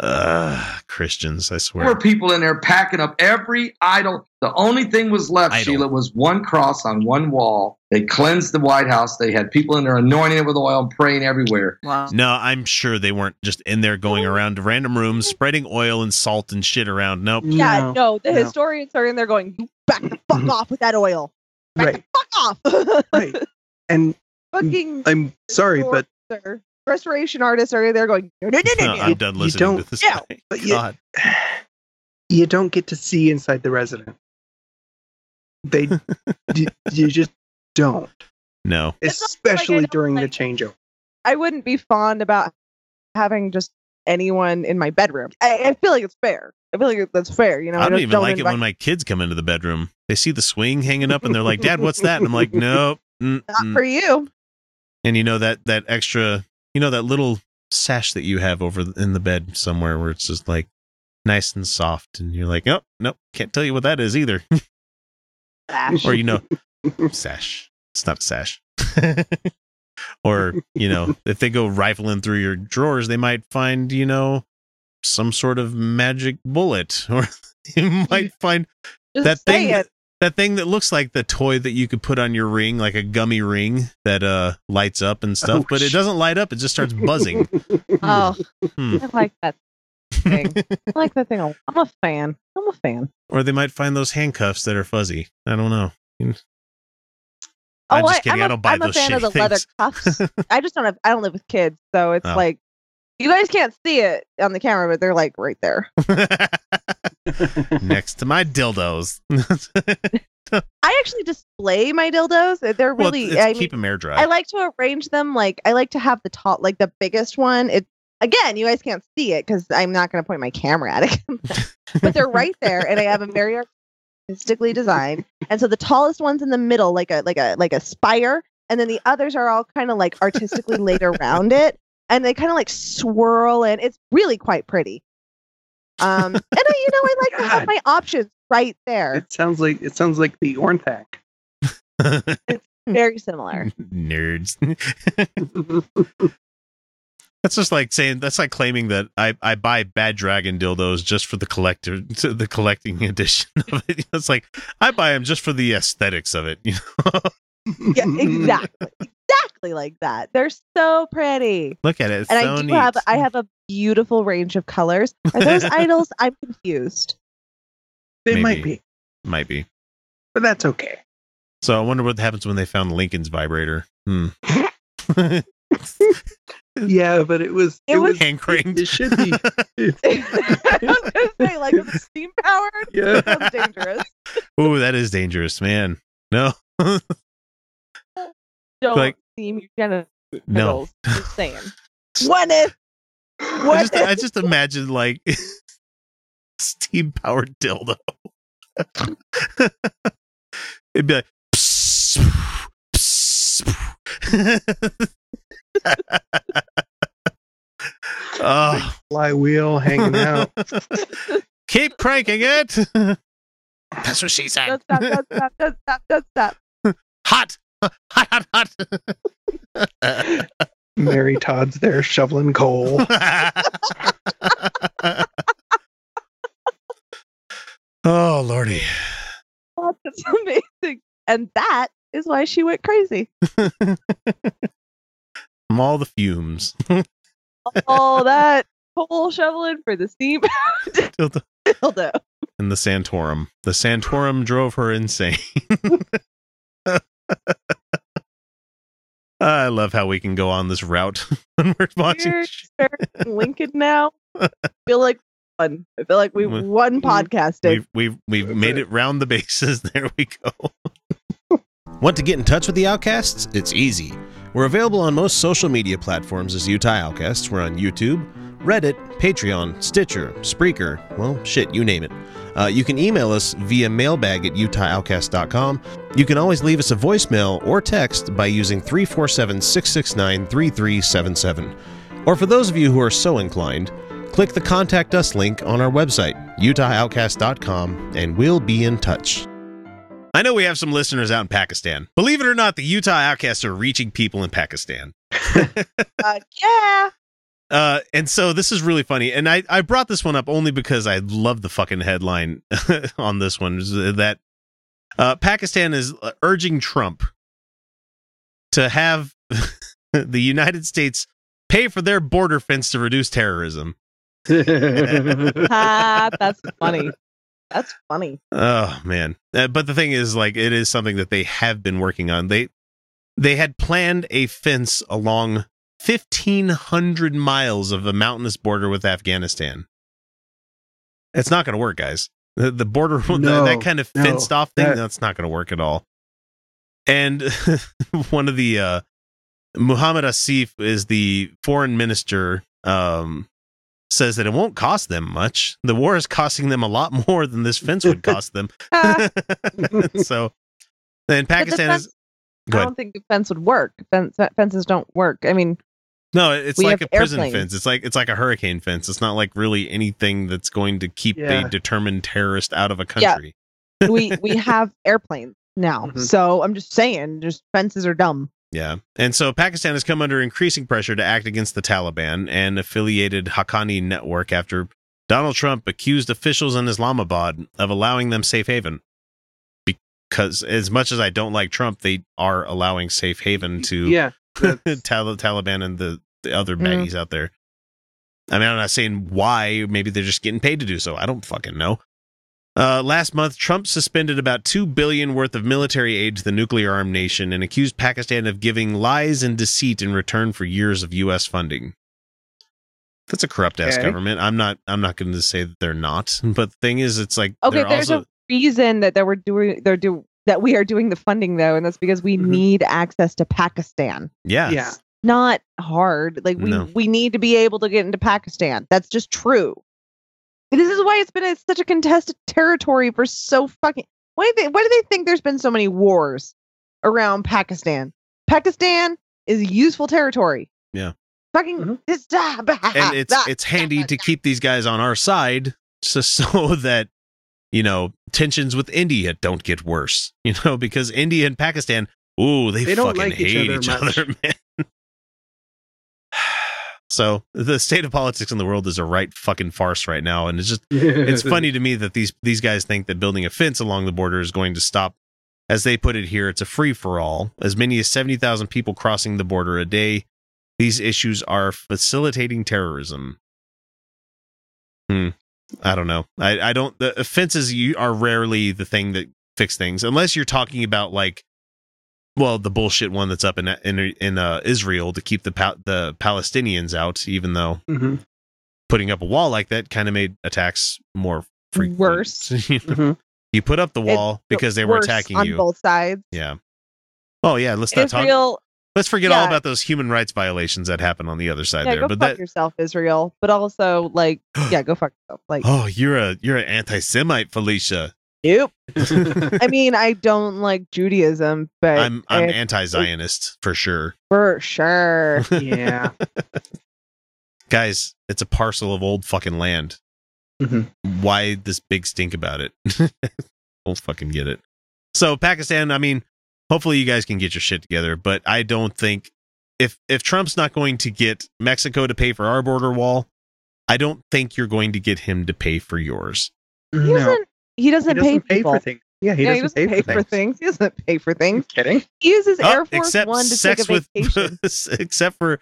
uh, Christians, I swear. There were people in there packing up every idol. The only thing was left, Idol. Sheila, was one cross on one wall. They cleansed the White House. They had people in there anointing it with oil and praying everywhere. Wow. No, I'm sure they weren't just in there going around to random rooms, spreading oil and salt and shit around. Nope. Yeah, No, no, the no. historians are in there going, back the fuck off with that oil. Back Right, the fuck off." right. And Fucking I'm sorry, but restorer- restoration artists are there going, "No, no, no, no, No, no." I'm done you listening to don't- this. Yeah, guy. but you- God. you don't get to see inside the resident. They, you, you just don't, No. It's like especially during like- the changeover. I wouldn't be fond about having just anyone in my bedroom. I, I feel like it's fair. I feel like that's fair. You know, I don't just even like it when my kids come into the bedroom. They see the swing hanging up and they're like, Dad, what's that? And I'm like, Nope. not mm-mm." for you. And you know that that extra, you know that little sash that you have over in the bed somewhere where it's just like nice and soft, and you're like, oh, nope, can't tell you what that is either. or you know, sash. It's not a sash. Or you know, if they go rifling through your drawers, they might find you know some sort of magic bullet, or you might find Just that thing it. that, that thing that looks like the toy that you could put on your ring like a gummy ring that uh lights up and stuff Oh, but it doesn't light up it just starts buzzing Oh, Hmm. I like that thing. I like that thing. a- I'm a fan. I'm a fan. or they might find those handcuffs that are fuzzy i don't know Oh, I'm just kidding. I'm I a- don't buy I'm a fan of the leather cuffs. I just don't have. I don't live with kids, so it's Oh. like you guys can't see it on the camera, but they're like right there. next to my dildos I actually display my dildos. They're well, really. it's I, keep them air dry I like to arrange them like I like to have the top, like the biggest one. It again, you guys can't see it because I'm not going to point my camera at it, but they're right there, and I have them very artistically designed. And so the tallest one's in the middle, like a like a like a spire, and then the others are all kind of like artistically laid around it, and they kind of like swirl, and it's really quite pretty. Um, and I, you know, I like to have my options right there. It sounds like it sounds like the Ornthak. Very similar. nerds that's just like saying that's like claiming that I, I buy bad dragon dildos just for the collector the collecting edition of it it's like i buy them just for the aesthetics of it you know Yeah, exactly, exactly like that. They're so pretty. look at it it's and so I do neat. have I have a beautiful range of colors. Are those idols? I'm confused. They might be, might be but that's okay. so i wonder what happens when they found lincoln's vibrator hmm Yeah, but it was It it, was- was hand cranked it should be. I was gonna say like if it's steam powered. Yeah. That's dangerous. Ooh, that is dangerous man no Don't Like- steam your genitals. no Just saying. What if? I What just, I just imagine like steam powered dildo. It'd be like, psst, psst. Oh, flywheel hanging out. keep cranking it. That's what she said. Don't stop! Don't stop! Don't stop! Don't stop! Hot, hot, hot, hot. Mary Todd's there shoveling coal. Oh lordy. That's amazing. And that is why she went crazy. From all the fumes. All that coal shoveling for the steam Tilda. dildo. and the Santorum. The Santorum drove her insane. I love how we can go on this route when we're watching. We're Lincoln now. I feel like fun. I feel like we've We- won podcasting. We've we've we've made it round the bases. There we go. Want to get in touch with the Outcasts? It's easy. We're available on most social media platforms as Utah Outcasts. We're on YouTube, Reddit, Patreon, Stitcher, Spreaker. Well, shit, you name it. Uh, you can email us via mailbag at utahoutcast.com. You can always leave us a voicemail or text by using 347 669 3377. Or for those of you who are so inclined, click the Contact Us link on our website, utahoutcast.com, and we'll be in touch. I know we have some listeners out in Pakistan. Believe it or not, the Utah Outcasts are reaching people in Pakistan. Uh, yeah. Uh, and so this is really funny. And I, I brought this one up only because I love the fucking headline on this one is that uh, Pakistan is uh, urging Trump to have the United States pay for their border fence to reduce terrorism. Ah, that's funny. That's funny. Oh man! Uh, but the thing is, like, it is something that they have been working on. They they had planned a fence along fifteen hundred miles of a mountainous border with Afghanistan. It's not going to work, guys. The, the border, that- No, that kind of no, fenced off thing, that- that's not going to work at all. And one of the uh, Muhammad Asif is the foreign minister. Um, says that it won't cost them much. The war is costing them a lot more than this fence would cost them. So, and but the Pakistan is fence- go I don't think a fence would work. Fence, fences don't work. I mean, no, it's like have a prison airplanes. fence. It's like it's like a hurricane fence. It's not like really anything that's going to keep Yeah. a determined terrorist out of a Yeah. country. we we have airplanes now. Mhm. So I'm just saying, just fences are dumb. Yeah. And so Pakistan has come under increasing pressure to act against the Taliban and affiliated Haqqani network after Donald Trump accused officials in Islamabad of allowing them safe haven. Because as much as I don't like Trump, they are allowing safe haven to yeah. Tal- Taliban and the, the other Mhm. baggies out there. I mean, I'm not saying why. Maybe they're just getting paid to do so. I don't fucking know. Uh, last month, Trump suspended about two billion worth of military aid to the nuclear-armed nation and accused Pakistan of giving lies and deceit in return for years of U.S. funding. That's a corrupt ass Okay. government. I'm not. I'm not going to say that they're not. But the thing is, it's like Okay, there's also a reason that, that we're doing they're do that we are doing the funding though, and that's because we Mhm. need access to Pakistan. yeah yeah. Not hard. Like we No. we need to be able to get into Pakistan. That's just true. This is why it's been a, such a contested territory for so fucking. Why do they why do they think there's been so many wars around Pakistan? Pakistan is useful territory. Yeah. Fucking Mhm. it's ah, bah, and it's bah, it's handy bah, to bah. keep these guys on our side so, so that you know tensions with India don't get worse. You know because India and Pakistan, ooh, they, They don't fucking like each hate other each other, man. So the state of politics in the world is a right fucking farce right now, and it's just it's funny to me that these these guys think that building a fence along the border is going to stop as they put it here it's a free for all as many as 70,000 people crossing the border a day these issues are facilitating terrorism. Hmm. I don't know. I i don't the offenses you are rarely the thing that fix things unless you're talking about like well the bullshit one that's up in in, in uh, Israel to keep the pa- the Palestinians out even though Mhm. putting up a wall like that kind of made attacks more frequent. Worse. you, know? Mhm. You put up the wall because they were attacking on you. both sides. Yeah. Oh yeah, let's not talk. Let's forget all about those human rights violations that happen on the other side yeah, there. go But fuck that yourself, Israel. But also, like, yeah, go fuck yourself. Like, oh, you're a you're an anti-Semite, Felicia. Nope. I mean, I don't like Judaism, but I'm I'm I- anti-Zionist for sure, for sure. yeah. guys. It's a parcel of old fucking land. Mhm. Why this big stink about it? Don't fucking get it. So Pakistan, I mean, hopefully you guys can get your shit together, but I don't think if if Trump's not going to get Mexico to pay for our border wall, I don't think you're going to get him to pay for yours. He No. doesn't he doesn't, he doesn't pay, pay for things. Yeah, he yeah, doesn't, pay, for things. things. He doesn't pay for things. Kidding? He uses Oh, Air Force One to sex take a with vacation. except for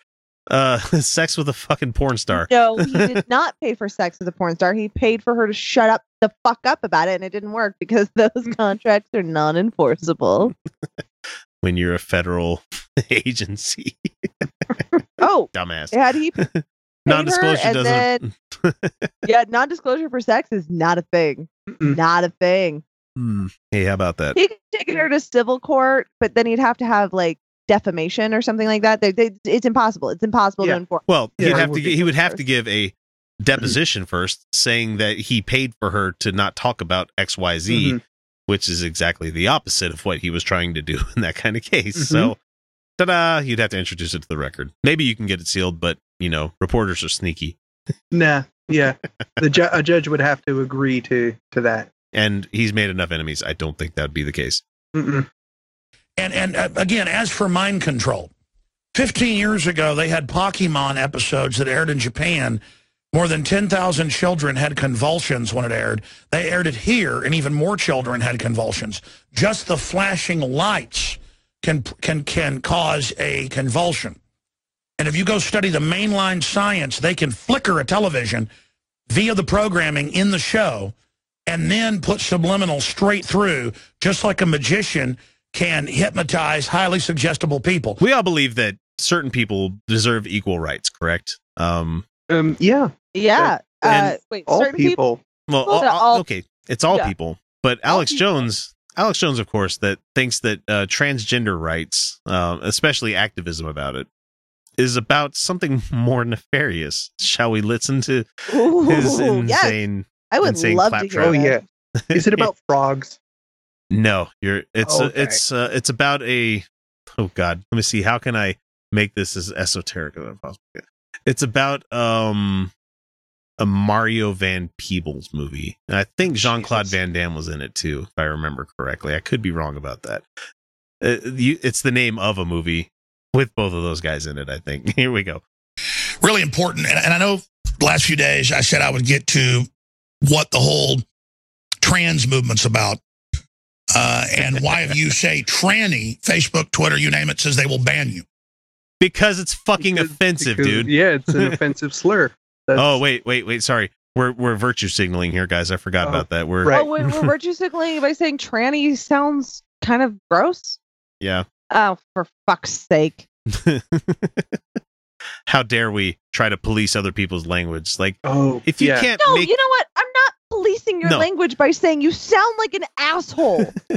uh sex with a fucking porn star. No, he did not pay for sex with a porn star. He paid for her to shut up the fuck up about it, and it didn't work because those contracts are non-enforceable. When you're a federal agency, Oh, dumbass. had he Non-disclosure doesn't. then yeah, non-disclosure for sex is not a thing. Mm-mm. Not a thing. Hmm. Hey, how about that? He could take her to civil court, but then he'd have to have like defamation or something like that. They, they, it's impossible. It's impossible Yeah. to enforce. Well, he'd it have to. He would have first. to give a deposition first, saying that he paid for her to not talk about X, Y, Z, Mhm. which is exactly the opposite of what he was trying to do in that kind of case. Mhm. So, ta-da! You'd have to introduce it to the record. Maybe you can get it sealed, but you know, reporters are sneaky, Nah. Yeah. the ju- a judge would have to agree to to that. and he's made enough enemies. I don't think that'd be the case. Mm-mm. And and uh, again, as for mind control, 15 years ago they had Pokemon episodes that aired in Japan. More than 10,000 children had convulsions when it aired. They aired it here, and even more children had convulsions. Just the flashing lights can can can cause a convulsion. And if you go study the mainline science, they can flicker a television via the programming in the show and then put subliminal straight through, just like a magician can hypnotize highly suggestible people. We all believe that certain people deserve equal rights. Correct? Um. Um. Yeah. Yeah. Uh, wait, All certain people. people. Well, Well, all- all- all- okay, it's all yeah. people, but Alex people. Jones, Alex Jones, of course, that thinks that uh, transgender rights, um, especially activism about it, is about something more nefarious. Shall we listen to his Ooh, yes. insane? I would insane love to hear claptrap. Oh yeah. Is it about frogs? No, you're. It's Okay. uh, it's uh, it's about a. Oh God, let me see. How can I make this as esoteric as possible? It's about um a Mario Van Peebles movie. And I think Jean Claude Van Damme was in it too, if I remember correctly. I could be wrong about that. Uh, you, it's the name of a movie with both of those guys in it. I think. Here we go. Really important. And, and I know the last few days I said I would get to what the whole trans movement's about. Uh, and why if you say tranny, Facebook, Twitter, you name it, says they will ban you. Because it's fucking Because- offensive, because- dude. Yeah, it's an offensive slur. That's, Oh wait, wait, wait. Sorry, we're we're virtue signaling here, guys. I forgot Oh, about that. We're right. Oh, we're, we're virtue signaling by saying tranny sounds kind of gross. yeah. Oh, for fuck's sake. How dare we try to police other people's language? Like, Oh, if you yeah. can't No, make you know what? I'm not policing your No. language by saying you sound like an asshole.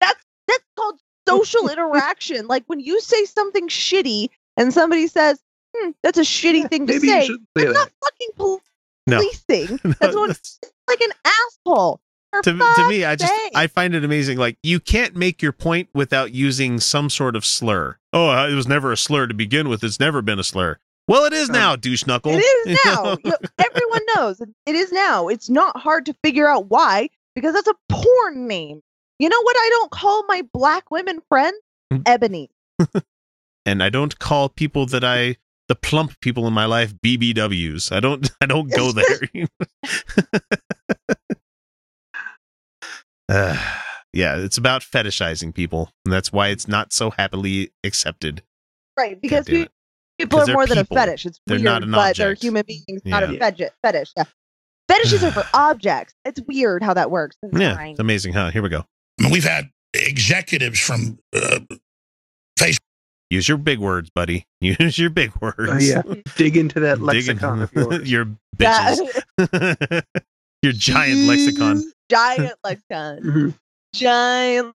that's that's called social interaction. Like when you say something shitty and somebody says, hmm, "That's a shitty thing to say," should say I'm not fucking pol- No. policing. No, That's what that's- like an asshole. To, to me, I just sake. I find it amazing. Like, you can't make your point without using some sort of slur. Oh, uh, it was never a slur to begin with. It's never been a slur. Well, it is now, douche knuckle. It is You now. know? Everyone knows it- is now. It's not hard to figure out why because that's a porn name. You know what I don't call my black women friends? Hmm. Ebony. and I don't call people that I the plump people in my life BBWs. I don't I don't go there. Uh, yeah, it's about fetishizing people, and that's why it's not so happily accepted. Right, because damn we, it. people 'Cause are they're more than a fetish. It's They're weird, not an but they're human beings, not a fetish. Fetish. Yeah. Fetishes are for objects. It's weird how that works. It's Yeah, fine. it's amazing, huh? Here we go. I mean, we've had executives from uh, Use your big words, buddy. Use your big words. Oh, yeah. Dig into that Dig in- lexicon of yours. your Yeah. bitches. your giant lexicon Giant lexicon. Mhm. Giant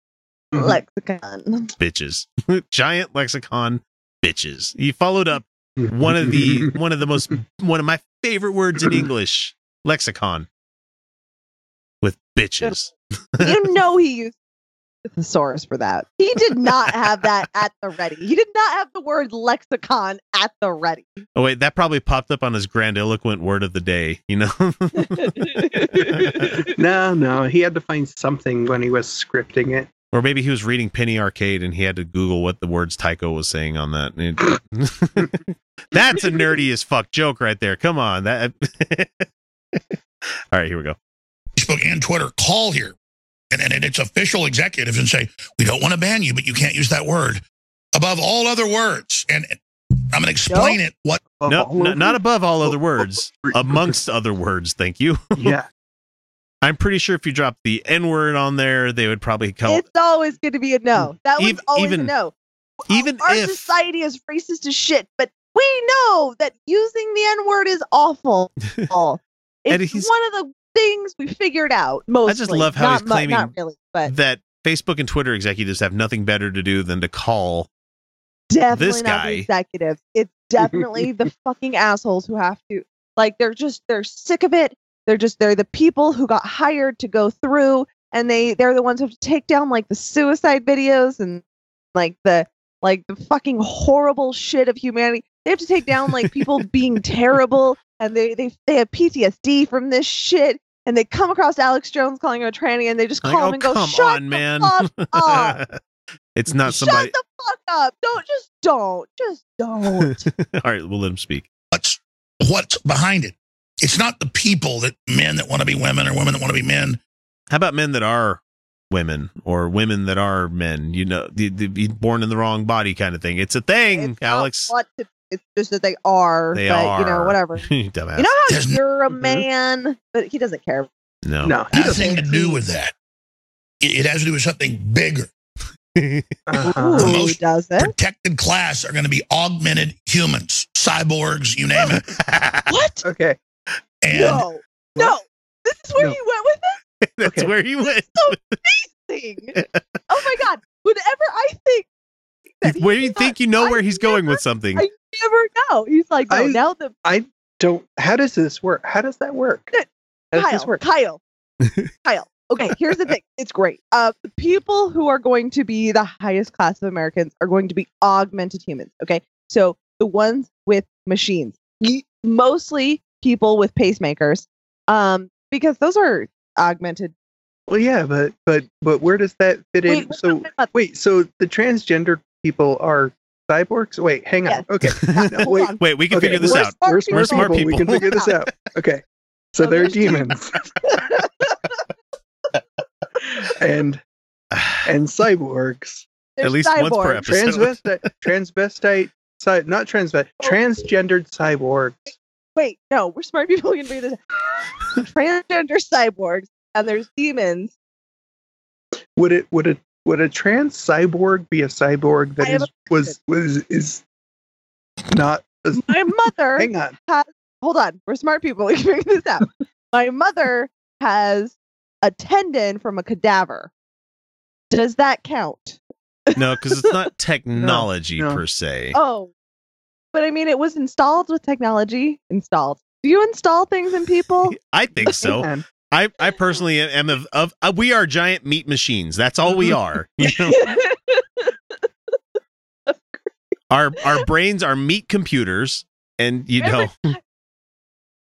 Mhm. lexicon. bitches. giant lexicon bitches. You followed up one of the one of the most one of my favorite words in English, lexicon. With bitches. you know he used the thesaurus for that. He did not have that at the ready. He did not have the word lexicon at the ready. Oh wait, that probably popped up on his grandiloquent word of the day, you know? no, no, he had to find something when he was scripting it. or maybe he was reading Penny Arcade and he had to Google what the words Tycho was saying on that. That's a nerdy as fuck joke right there. Come on. That All right, here we go. Facebook and Twitter call here and, and its official executives and say, we don't want to ban you, but you can't use that word above all other words. And I'm going to explain it. What? No, n- not above all other words, amongst other words. Thank you. Yeah. I'm pretty sure if you drop the N word on there, they would probably come. It's always going to be a no. Mm, that was Ev- always even- a no. even Our if society is racist as shit, but we know that using the N word is awful. And it's he's- one of the things we figured out. Mostly. I just love how not he's mu- claiming Not really, but that Facebook and Twitter executives have nothing better to do than to call definitely this not guy. the executives. It's definitely the fucking assholes who have to like they're just they're sick of it. They're just they're the people who got hired to go through and they they're the ones who have to take down like the suicide videos and like the like the fucking horrible shit of humanity. They have to take down like people being terrible and they they they have PTSD from this shit and they come across Alex Jones calling him a tranny and they just like, call oh him and go come shut on, the man. fuck up. it's not Shut the fuck up. Don't just don't. Just don't. all right, we'll let him speak. What's, what's behind it? It's not the people that men that want to be women or women that want to be men. How about men that are women or women that are men? You know, the, the, the born in the wrong body kind of thing. It's a thing, It's not Alex. what to- it's just that they are. They but, are. You know, whatever. You Dumbass. You know how There's you're a Mhm. man, but he doesn't care. no. No, he Nothing to do with that. It, it has to do with something bigger. Uh-huh. The most does it? Protected class are going to be augmented humans, cyborgs, you name it. What? Okay. And No, no. This is where No. you went with it. That's Okay. where you went. it. So amazing. oh my god! Whenever I think, that Where he's you think you know I where he's going with something. I never know. He's like, no. I- now the I don't. How does this work? How does that work? How does this Kyle, work? Kyle, Kyle. Okay, here's the thing. It's great. Uh, the people who are going to be the highest class of Americans are going to be augmented humans. Okay, so the ones with machines, mostly people with pacemakers, um, because those are augmented. Well, yeah, but but but where does that fit in? Wait, we're so wait, so the transgender people are cyborgs? Wait, hang on. Yes. Okay, no, wait. Wait, we can okay, figure this we're out. smart We're people. smart, smart people. We can figure this out. Okay, so Oh, they're there's demons, and and cyborgs, They're At least once per cyborgs. episode. transvestite, transvestite, cy- not transvestite, oh. transgendered cyborgs. Wait, no, we're smart people. We can figure this out. Transgender cyborgs, and there's demons. Would it would it would a trans cyborg be a cyborg that I was was is not? A, My mother hang on. hold on. We're smart people. We can figure this out. My mother has a tendon from a cadaver. Does that count? No, because it's not technology no. per se. Oh, but I mean, it was installed with technology. Installed. Do you install things in people? I think so. Hang on. I, I personally am of, of uh, we are giant meat machines. That's all we are. You know, our our brains are meat computers, and you know,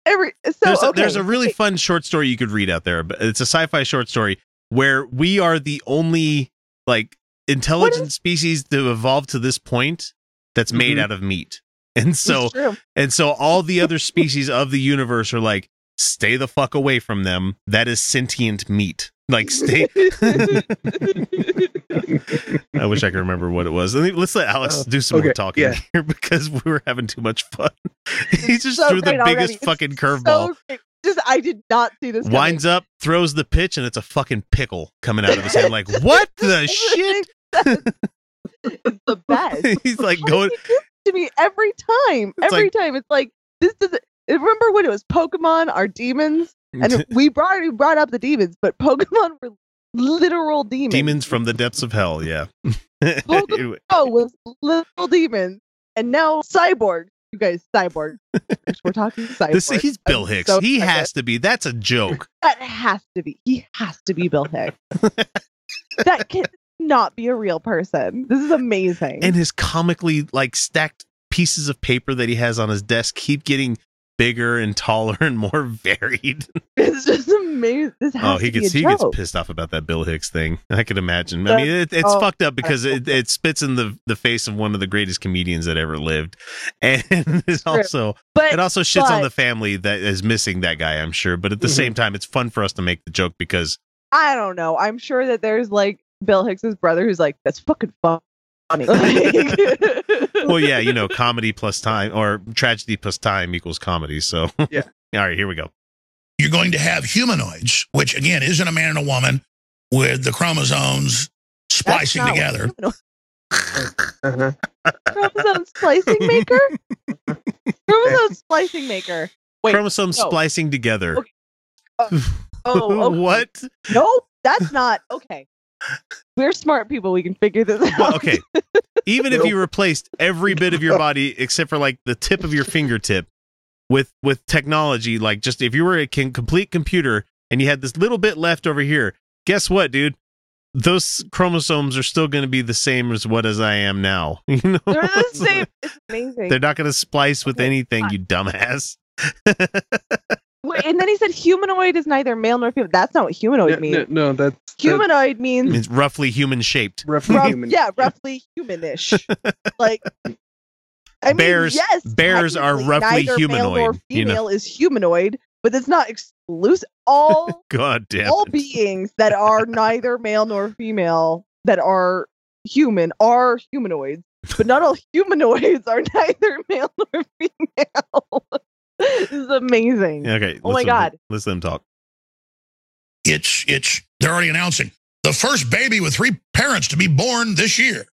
Every so there's a, okay. there's a really fun short story you could read out there. But it's a sci-fi short story where we are the only like intelligent species to evolve to this point that's made Mhm. out of meat. And so and so all the other species of the universe are like, stay the fuck away from them. That is sentient meat. Like stay. I wish I could remember what it was. Let me- Let's let Alex Uh, do some more talking yeah. here because we were having too much fun. he just So threw the great already. biggest fucking curveball. great. Just I did not see this. coming. Winds up, throws the pitch, and it's a fucking pickle coming out of his hand. Like, what the shit? it's the best. He's like Why going. he to me every time. It's Every like- time it's like this doesn't. Remember when it was Pokemon are demons, and we brought we brought up the demons, but Pokemon were literal demons. Demons from the depths of hell. Yeah. Pokemon was literal demons, and now cyborg. You guys, cyborg. We're talking cyborg. this, he's Bill Hicks. so he has to be. That's a joke. That has to be. He has to be Bill Hicks. that can not be a real person. This is amazing. and his comically like stacked pieces of paper that he has on his desk keep getting bigger and taller and more varied. It's just amazing. Oh, he gets he gets pissed off about that Bill Hicks thing. I could imagine. I mean, it, it's oh, fucked up because it, it spits in the the face of one of the greatest comedians that ever lived, and it's True. also But it also shits on the family that is missing that guy. I'm sure, but at the Mhm. same time, it's fun for us to make the joke because I don't know. I'm sure that there's like Bill Hicks's brother who's like, that's fucking funny. Like- well, yeah, you know, comedy plus time or tragedy plus time equals comedy. So Yeah. all right, here we go. You're going to have humanoids, which again isn't a man and a woman, with the chromosomes splicing together. Uh-huh. Chromosome splicing maker? Chromosome splicing maker. Wait. Chromosome no. splicing together. Okay. Oh, okay. what? Nope, that's not okay. We're smart people. We can figure this out. Well, okay. Even if you replaced every bit of your body except for like the tip of your fingertip with with technology, like just if you were a complete computer and you had this little bit left over here, guess what, dude? Those chromosomes are still going to be the same as what as I am now. You know, They're the same. It's amazing. They're not going to splice with anything, you dumbass. Wait, and then he said humanoid is neither male nor female. That's not what humanoid No, means. no, no, that's that's humanoid means It's roughly human shaped. roughly rough, human. yeah, roughly humanish. like I mean, Bears- yes, bears are technically roughly neither Male nor humanoid, you know. female is humanoid, but it's not exclusive. All God damn. all it. beings that are neither male nor female that are human are humanoids, but not all humanoids are neither male nor female. this is amazing. Okay. Oh my listen- God. Listen to them talk. It's it's they're already announcing the first baby with three parents to be born this year.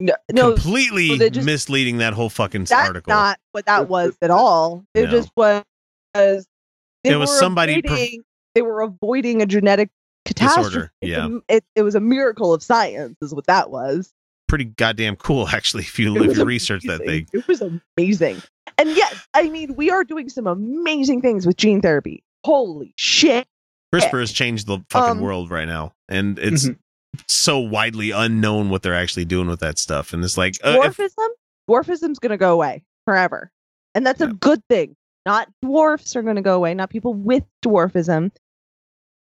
No, no Completely so just- misleading that whole fucking that's article. not what that was at all. It No. just was. They It was were somebody per- they were avoiding a genetic catastrophe. Disorder, yeah. it, it was a miracle of science, is what that was. Pretty goddamn cool, actually, if you It if was you research that thing. It was amazing. And yes, I mean, we are doing some amazing things with gene therapy. Holy shit. CRISPR has changed the fucking Um, world right now, and it's Mhm. so widely unknown what they're actually doing with that stuff. And it's like, uh, if- Dwarfism? Dwarfism's going to go away forever. And that's Yeah. a good thing. Not dwarfs are going to go away, not people with dwarfism.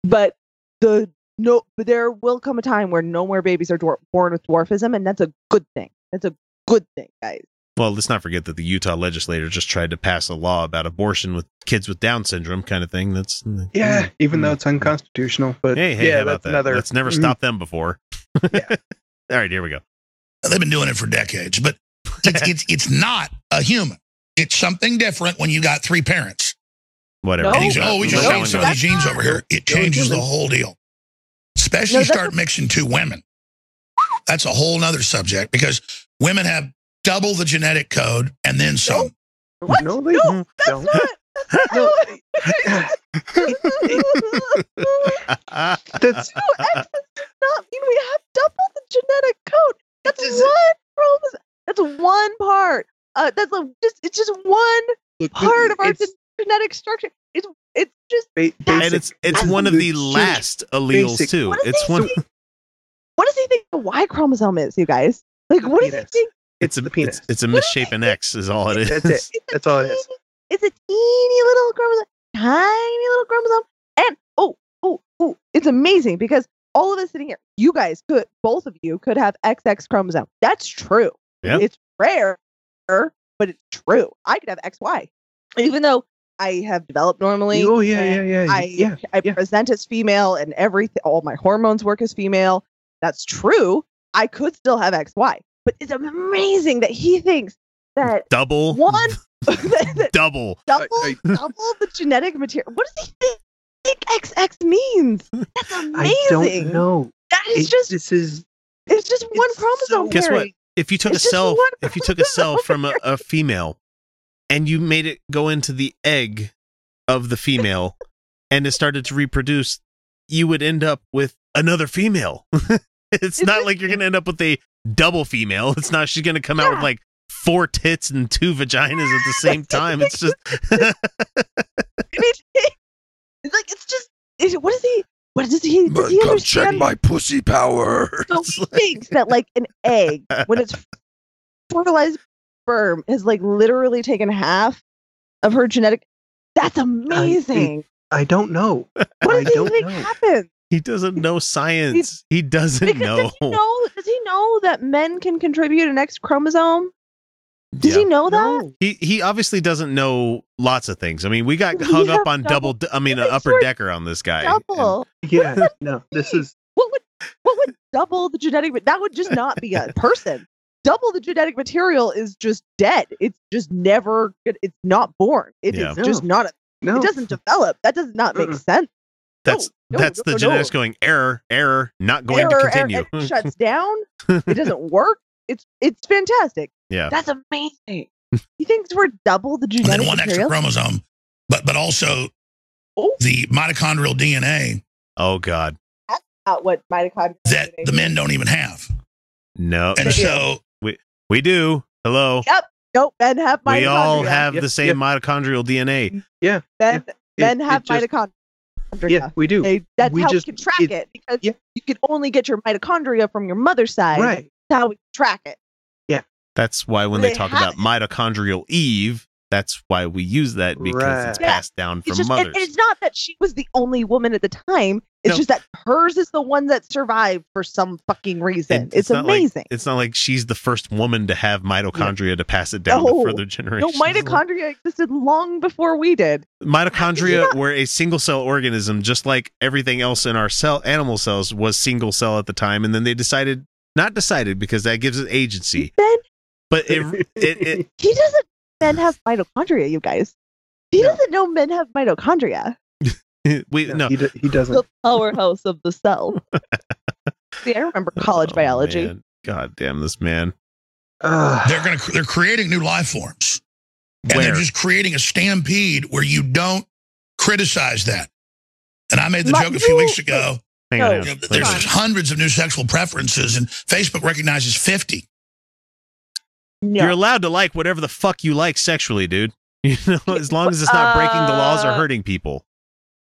But the no, but there will come a time where no more babies are dwar- born with dwarfism, and that's a good thing. That's a good thing, guys. Well, let's not forget that the Utah legislature just tried to pass a law about abortion with kids with Down syndrome, kind of thing. That's uh, Yeah, mm, even though mm, it's unconstitutional, but Hey, hey, yeah, how about that's that? another. That's never Mhm. stopped them before. Yeah. All right, here we go. They've been doing it for decades, but it's it's it's not a human. It's something different when you got three parents. Whatever. No. And he's oh, we just No, found some of that's these genes over here. It changes the whole deal. Especially No, start mixing two women. That's a whole nother subject because women have double the genetic code and then some. What? No, they no, that's don't. not. That's No. not. That's No, X does not mean we have double the genetic code. That's does- one chromosome. That's one part. Uh, that's a, just it's just one look, part of our genetic structure. It's it's just ba- and basic- it's it's it's one of the last alleles basic- too. What does It's he one. think- what does he think the Y chromosome is, you guys? Like The what does he think? It's a the penis. It's, it's a misshapen X, is all it is. That's it. That's all it is. It's a teeny little chromosome, tiny little chromosome, and oh oh oh, it's amazing because all of us sitting here, you guys could, both of you could have XX chromosome. That's true. Yeah. It's rare, but it's true. I could have XY, even though I have developed normally. Oh yeah, yeah, yeah, I yeah. I yeah. present as female, and everything. All my hormones work as female. That's true. I could still have XY, but it's amazing that he thinks that Double. one that, that Double. double I- double the genetic material. What does he think, think XX means? That's amazing. I don't know. That is It- just this is it's just one chromosome. so- Guess what? If you took It's a cell, if you took a cell from a, a female, and you made it go into the egg of the female, and it started to reproduce, you would end up with another female. it's It's not like you're gonna end up with a double female. It's not she's gonna come out with like four tits and two vaginas at the same time. It's just it's like it's just. It's, what is he? What does he? Does he understand? My pussy power. So he thinks that like an egg, when it's fertilized sperm, has like literally taken half of her genetic. That's amazing. I don't know. what I he don't think know. happens? He doesn't know science. He doesn't Because know. does he know? Does he know that men can contribute an X chromosome? Does Yeah. he know that? He he obviously doesn't know lots of things. I mean, we got hung have up on double. double- I mean, an upper decker on this guy. Double. Yeah, no, this is What would what would double the genetic? That would just not be a person. Double the genetic material is just dead. It's just never. It's not born. It is Yeah. just not. A, no. It doesn't develop. That does not make sense. That's no, that's no, the no, genetics no. going error, error, not going Error, to error, continue. it shuts down. It doesn't work. It's it's fantastic. yeah. That's amazing. He thinks we're double the And genetic then one extra chromosome, but but also Oh. the mitochondrial DNA Oh God, Uh, what mitochondria? that the men don't even have. no. And so we we do. Hello. Yep. Nope. Men have mitochondria. We all have Yep, the same yep. mitochondrial DNA. yeah. men. Men It- have it just- mitochondria. Yeah, we do. They, that's We how just- we can track it- it, because yeah. you can only get your mitochondria from your mother's side. Right. That's how we track it. Yeah. That's why when they, They talk have about mitochondrial Eve, that's why we use that because it's Yeah. passed down It's from just, and, mothers. and it's not that she was the only woman at the time. It's No. just that hers is the one that survived for some fucking reason. And it's not like- amazing. it's not like she's the first woman to have mitochondria to pass it down No. to further generations. no, mitochondria existed long before we did. Mitochondria were a single cell organism, just like everything else in our cell, animal cells was single cell at the time, and then they decided, not decided because that gives it agency, Ben, but it, it, he doesn't. Men have mitochondria, you guys. He doesn't know men have mitochondria. It we No, no, he, do- he doesn't. The powerhouse of the cell. See, I remember college Oh, biology. man. God damn this man. Ugh. they're going to they're creating new life forms, and they're just creating a stampede where you don't criticize that. And I made the My- joke a few weeks ago. Hang on. you know, on. that Wait a there's minute. hundreds of new sexual preferences, and Facebook recognizes fifty. no. You're allowed to like whatever the fuck you like sexually, dude. You know, as long as it's not breaking the laws or Uh, hurting people.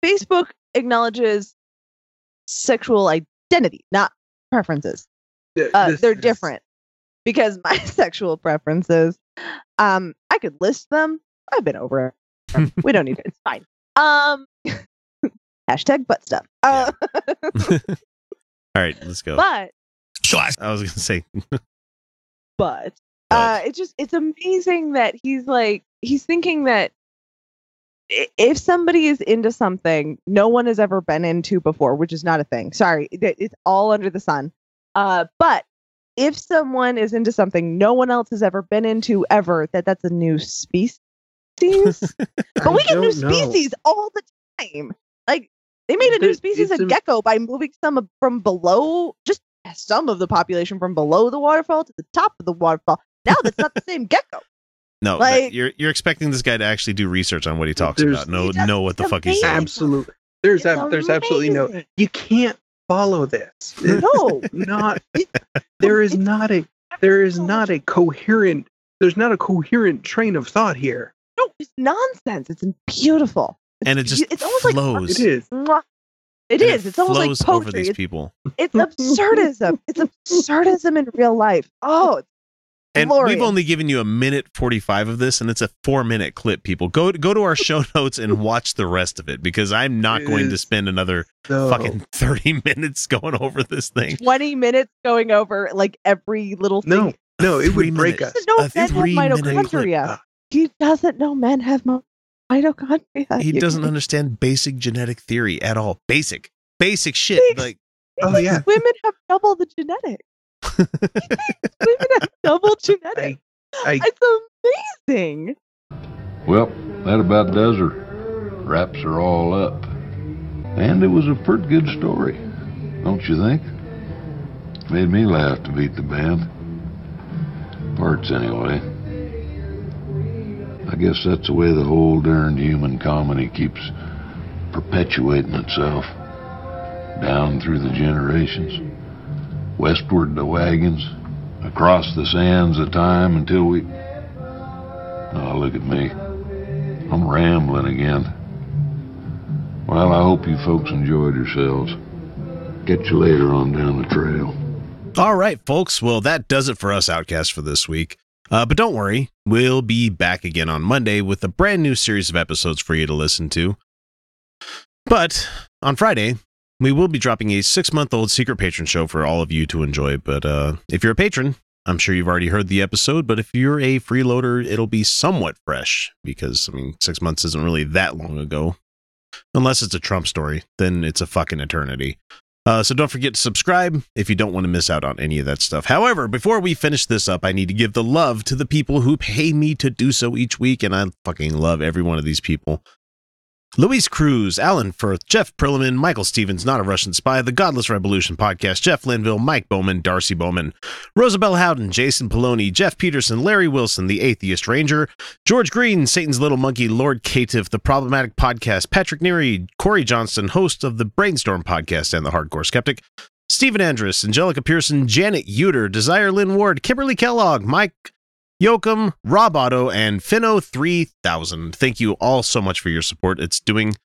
Facebook acknowledges sexual identity, not preferences. Uh, they're is- different because my sexual preferences, um, I could list them. I've been over it. we don't need it. It's fine. Um, hashtag butt stuff. Uh, All right, let's go. but I was gonna say, but uh, it's just it's amazing that he's like he's thinking that if somebody is into something no one has ever been into before, which is not a thing. Sorry, it's all under the sun. Uh, but if someone is into something no one else has ever been into ever, that that's a new species. but we get new don't know. species all the time. Like they made a new species it's of gecko by moving some from below, just some of the population from below the waterfall to the top of the waterfall. Now that's not the same gecko. No, Like- you're you're expecting this guy to actually do research on what he talks about. No, He know what the it's fuck he's saying. Absolutely. There's It's ab- there's absolutely no. You can't follow this. No. not. There is not a. There is not a coherent. There's not a coherent train of thought here. No, it's nonsense. It's beautiful. It's And it just it's almost like flows. It is. It And is. It's almost like flows over poetry. these It's, people. it's absurdism. It's absurdism in real life. Oh, it's And glorious. we've only given you a minute forty-five of this, and it's a four-minute clip. People go go to our show notes and watch the rest of it because I'm not It going to spend another So, fucking thirty minutes going over this thing. 20 minutes going over like every little thing. no, no, it Three would break us. He doesn't know A men have three-minute mitochondria. Ah. He doesn't know men have mo- mitochondria. He doesn't understand basic genetic theory at all. Basic, basic shit. Basic. Like Oh yeah. Women have double the genetics. Women have double genetics. I It's amazing. Well, that about does her. Wraps are all up. And it was a pretty good story, don't you think? Made me laugh to beat the band. Parts, anyway. I guess that's the way the whole darned human comedy keeps perpetuating itself. Down through the generations. Westward the wagons. Across the sands of time until we. Oh, look at me. I'm rambling again. Well, I hope you folks enjoyed yourselves. Catch you later on down the trail. All right, folks. Well, that does it for us, Outcast, for this week. Uh, but don't worry, we'll be back again on Monday with a brand new series of episodes for you to listen to. But on Friday, we will be dropping a six month old secret patron show for all of you to enjoy. But uh, if you're a patron, I'm sure you've already heard the episode. But if you're a freeloader, it'll be somewhat fresh because, I mean, six months isn't really that long ago. Unless it's a Trump story, then it's a fucking eternity. Uh, so don't forget to subscribe if you don't want to miss out on any of that stuff. However, before we finish this up, I need to give the love to the people who pay me to do so each week, and I fucking love every one of these people. Luis Cruz, Alan Firth, Jeff Perlman, Michael Stevens, Not a Russian Spy, The Godless Revolution Podcast, Jeff Linville, Mike Bowman, Darcy Bowman, Rosabelle Howden, Jason Poloni, Jeff Peterson, Larry Wilson, The Atheist Ranger, George Green, Satan's Little Monkey, Lord Caitiff, The Problematic Podcast, Patrick Neary, Corey Johnston, host of the Brainstorm Podcast and The Hardcore Skeptic, Stephen Andrus, Angelica Pearson, Janet Uter, Desire Lynn Ward, Kimberly Kellogg, Mike Yoakum, Rob Otto, and Finno3000. Thank you all so much for your support. It's doing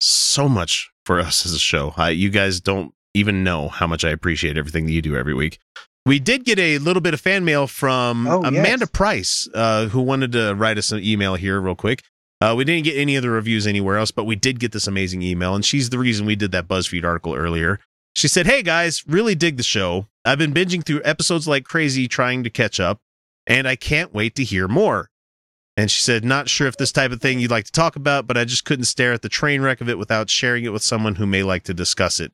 so much for us as a show. You guys don't even know how much I appreciate everything that you do every week. We did get a little bit of fan mail from Oh, Amanda yes. Price, uh, who wanted to write us an email here real quick. Uh, we didn't get any of the reviews anywhere else, but we did get this amazing email, and she's the reason we did that BuzzFeed article earlier. She said, Hey guys, really dig the show. I've been binging through episodes like crazy trying to catch up, and I can't wait to hear more. And she said, Not sure if this type of thing you'd like to talk about, but I just couldn't stare at the train wreck of it without sharing it with someone who may like to discuss it.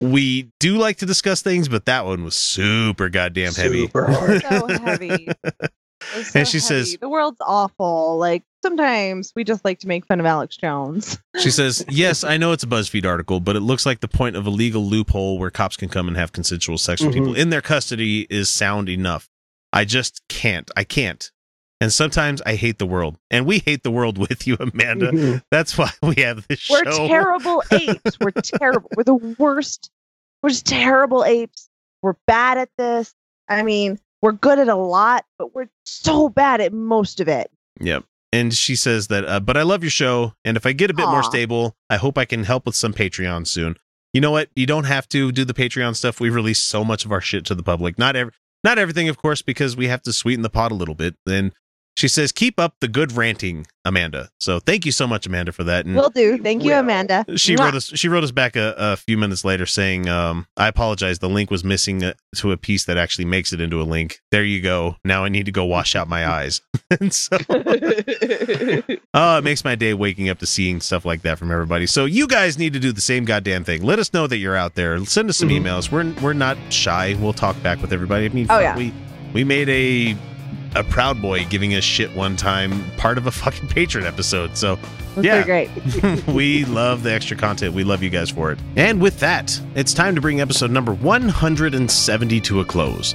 We do like to discuss things, but that one was super goddamn heavy. Super hard. so heavy. So And she heavy. says- the world's awful. Like sometimes we just like to make fun of Alex Jones. She says, Yes, I know it's a BuzzFeed article, but it looks like the point of a legal loophole where cops can come and have consensual sex with Mhm. people in their custody is sound enough. I just can't. I can't. And sometimes I hate the world. And we hate the world with you, Amanda. Mhm. That's why we have this show. We're terrible apes. We're terrible. We're the worst. We're just terrible apes. We're bad at this. I mean, we're good at a lot, but we're so bad at most of it. Yep. And she says that, uh, but I love your show. And if I get a bit more stable, I hope I can help with some Patreon soon. You know what? You don't have to do the Patreon stuff. We release so much of our shit to the public. Not every, not everything, of course, because we have to sweeten the pot a little bit. Then she says, keep up the good ranting, Amanda. So thank you so much, Amanda, for that. And Will do. Thank you, Will. Amanda. she Mwah. wrote us. She wrote us back a, a few minutes later saying, um, "I apologize. The link was missing uh, to a piece that actually makes it into a link. There you go. Now I need to go wash out my eyes." and so, oh, it makes my day waking up to seeing stuff like that from everybody. So you guys need to do the same goddamn thing. Let us know that you're out there. Send us some Mhm. emails. We're we're not shy. We'll talk back with everybody. I mean, Oh, yeah. we we made a a proud boy giving us shit one time, part of a fucking patron episode. So That's Yeah. great. we love the extra content. We love you guys for it. And with that, it's time to bring episode number 170 to a close.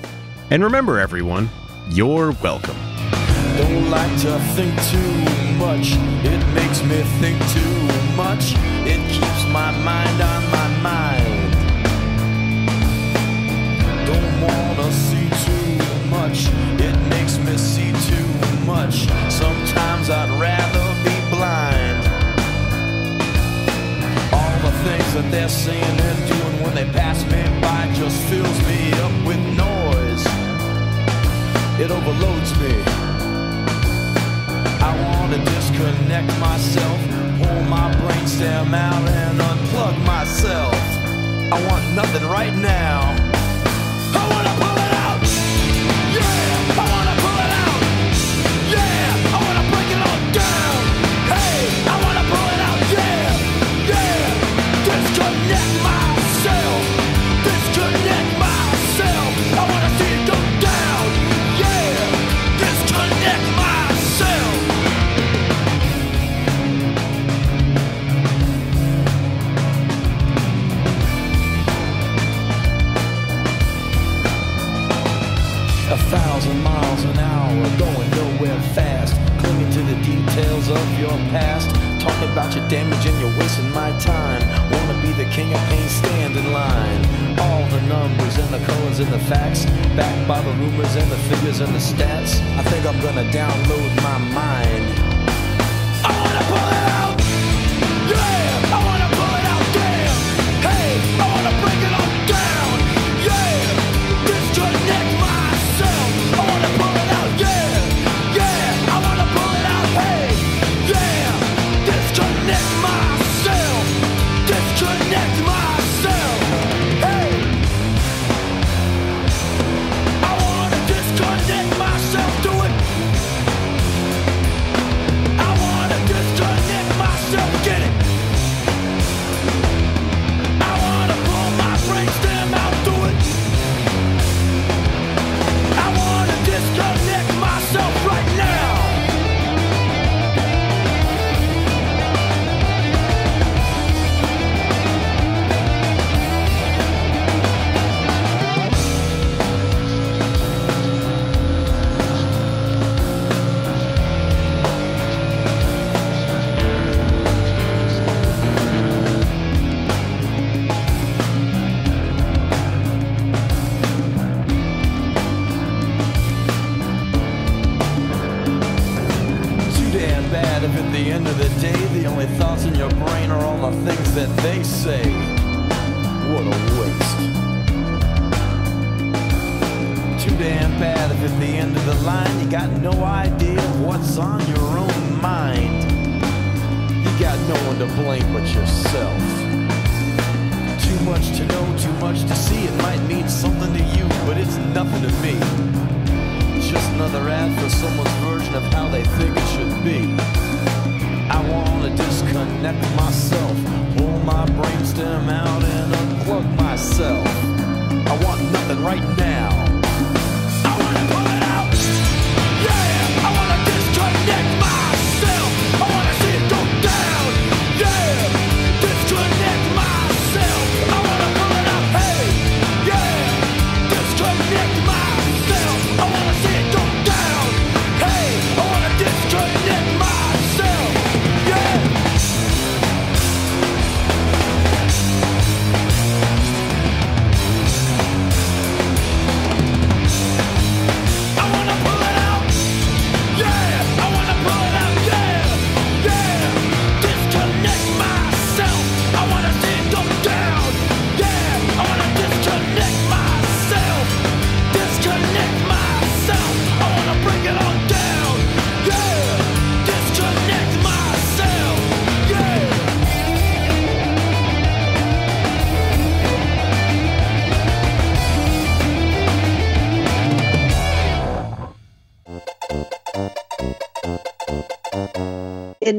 And remember, everyone, you're welcome. Don't like to think too much. It makes me think too much. It keeps my mind on my much. Sometimes I'd rather be blind. All the things that they're saying and doing when they pass me by just fills me up with noise. It overloads me. I want to disconnect myself, pull my brainstem out and unplug myself. I want nothing right now. I want to pull miles an hour, going nowhere fast. Clinging to the details of your past. Talking about your damage and you're wasting my time. Wanna be the king of pain, stand in line. All the numbers and the colors and the facts. Backed by the rumors and the figures and the stats. I think I'm gonna download my mind. I wanna pull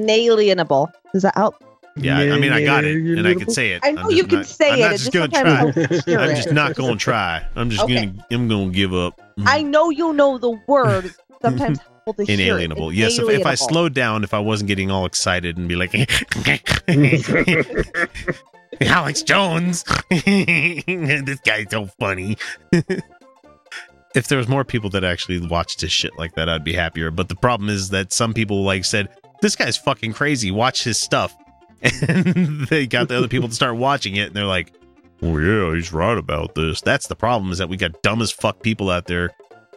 Inalienable. Is that out? Yeah, I mean, I got it, and I can say it. I know I'm you just can not- say I'm it, Not it's just just gonna try. I don't I'm just not gonna try. I'm just Okay. gonna. I'm gonna give up. Mm-hmm. I know you know the word. Sometimes helpful to hear it. Inalienable. Yes, if, if I slowed down, if I wasn't getting all excited and be like, Alex Jones, this guy's so funny. if there was more people that actually watched his shit like that, I'd be happier. But the problem is that some people like said, "This guy's fucking crazy. Watch his stuff," and they got the other people to start watching it, and they're like, "Oh yeah, he's right about this." That's the problem is that we got dumb as fuck people out there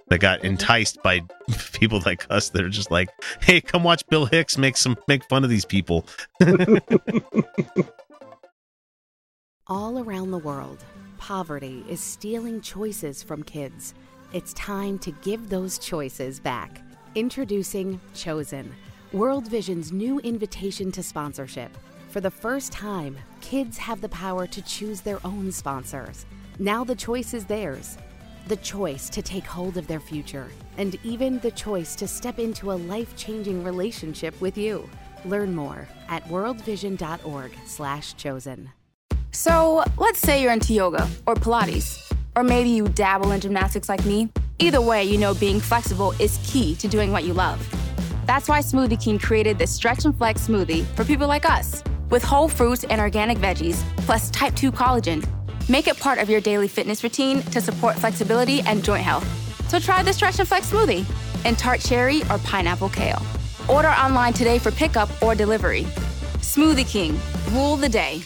that got enticed by people like us that are just like, "Hey, come watch Bill Hicks make some make fun of these people." All around the world, poverty is stealing choices from kids. It's time to give those choices back. Introducing Chosen, World Vision's new invitation to sponsorship. For the first time, kids have the power to choose their own sponsors. Now the choice is theirs. The choice to take hold of their future, and even the choice to step into a life-changing relationship with you. Learn more at worldvision.org/slash chosen. So, let's say you're into yoga or Pilates, or maybe you dabble in gymnastics like me. Either way, you know being flexible is key to doing what you love. That's why Smoothie King created this Stretch and Flex smoothie for people like us, with whole fruits and organic veggies, plus type 2 collagen. Make it part of your daily fitness routine to support flexibility and joint health. So try the Stretch and Flex smoothie in tart cherry or pineapple kale. Order online today for pickup or delivery. Smoothie King, rule the day.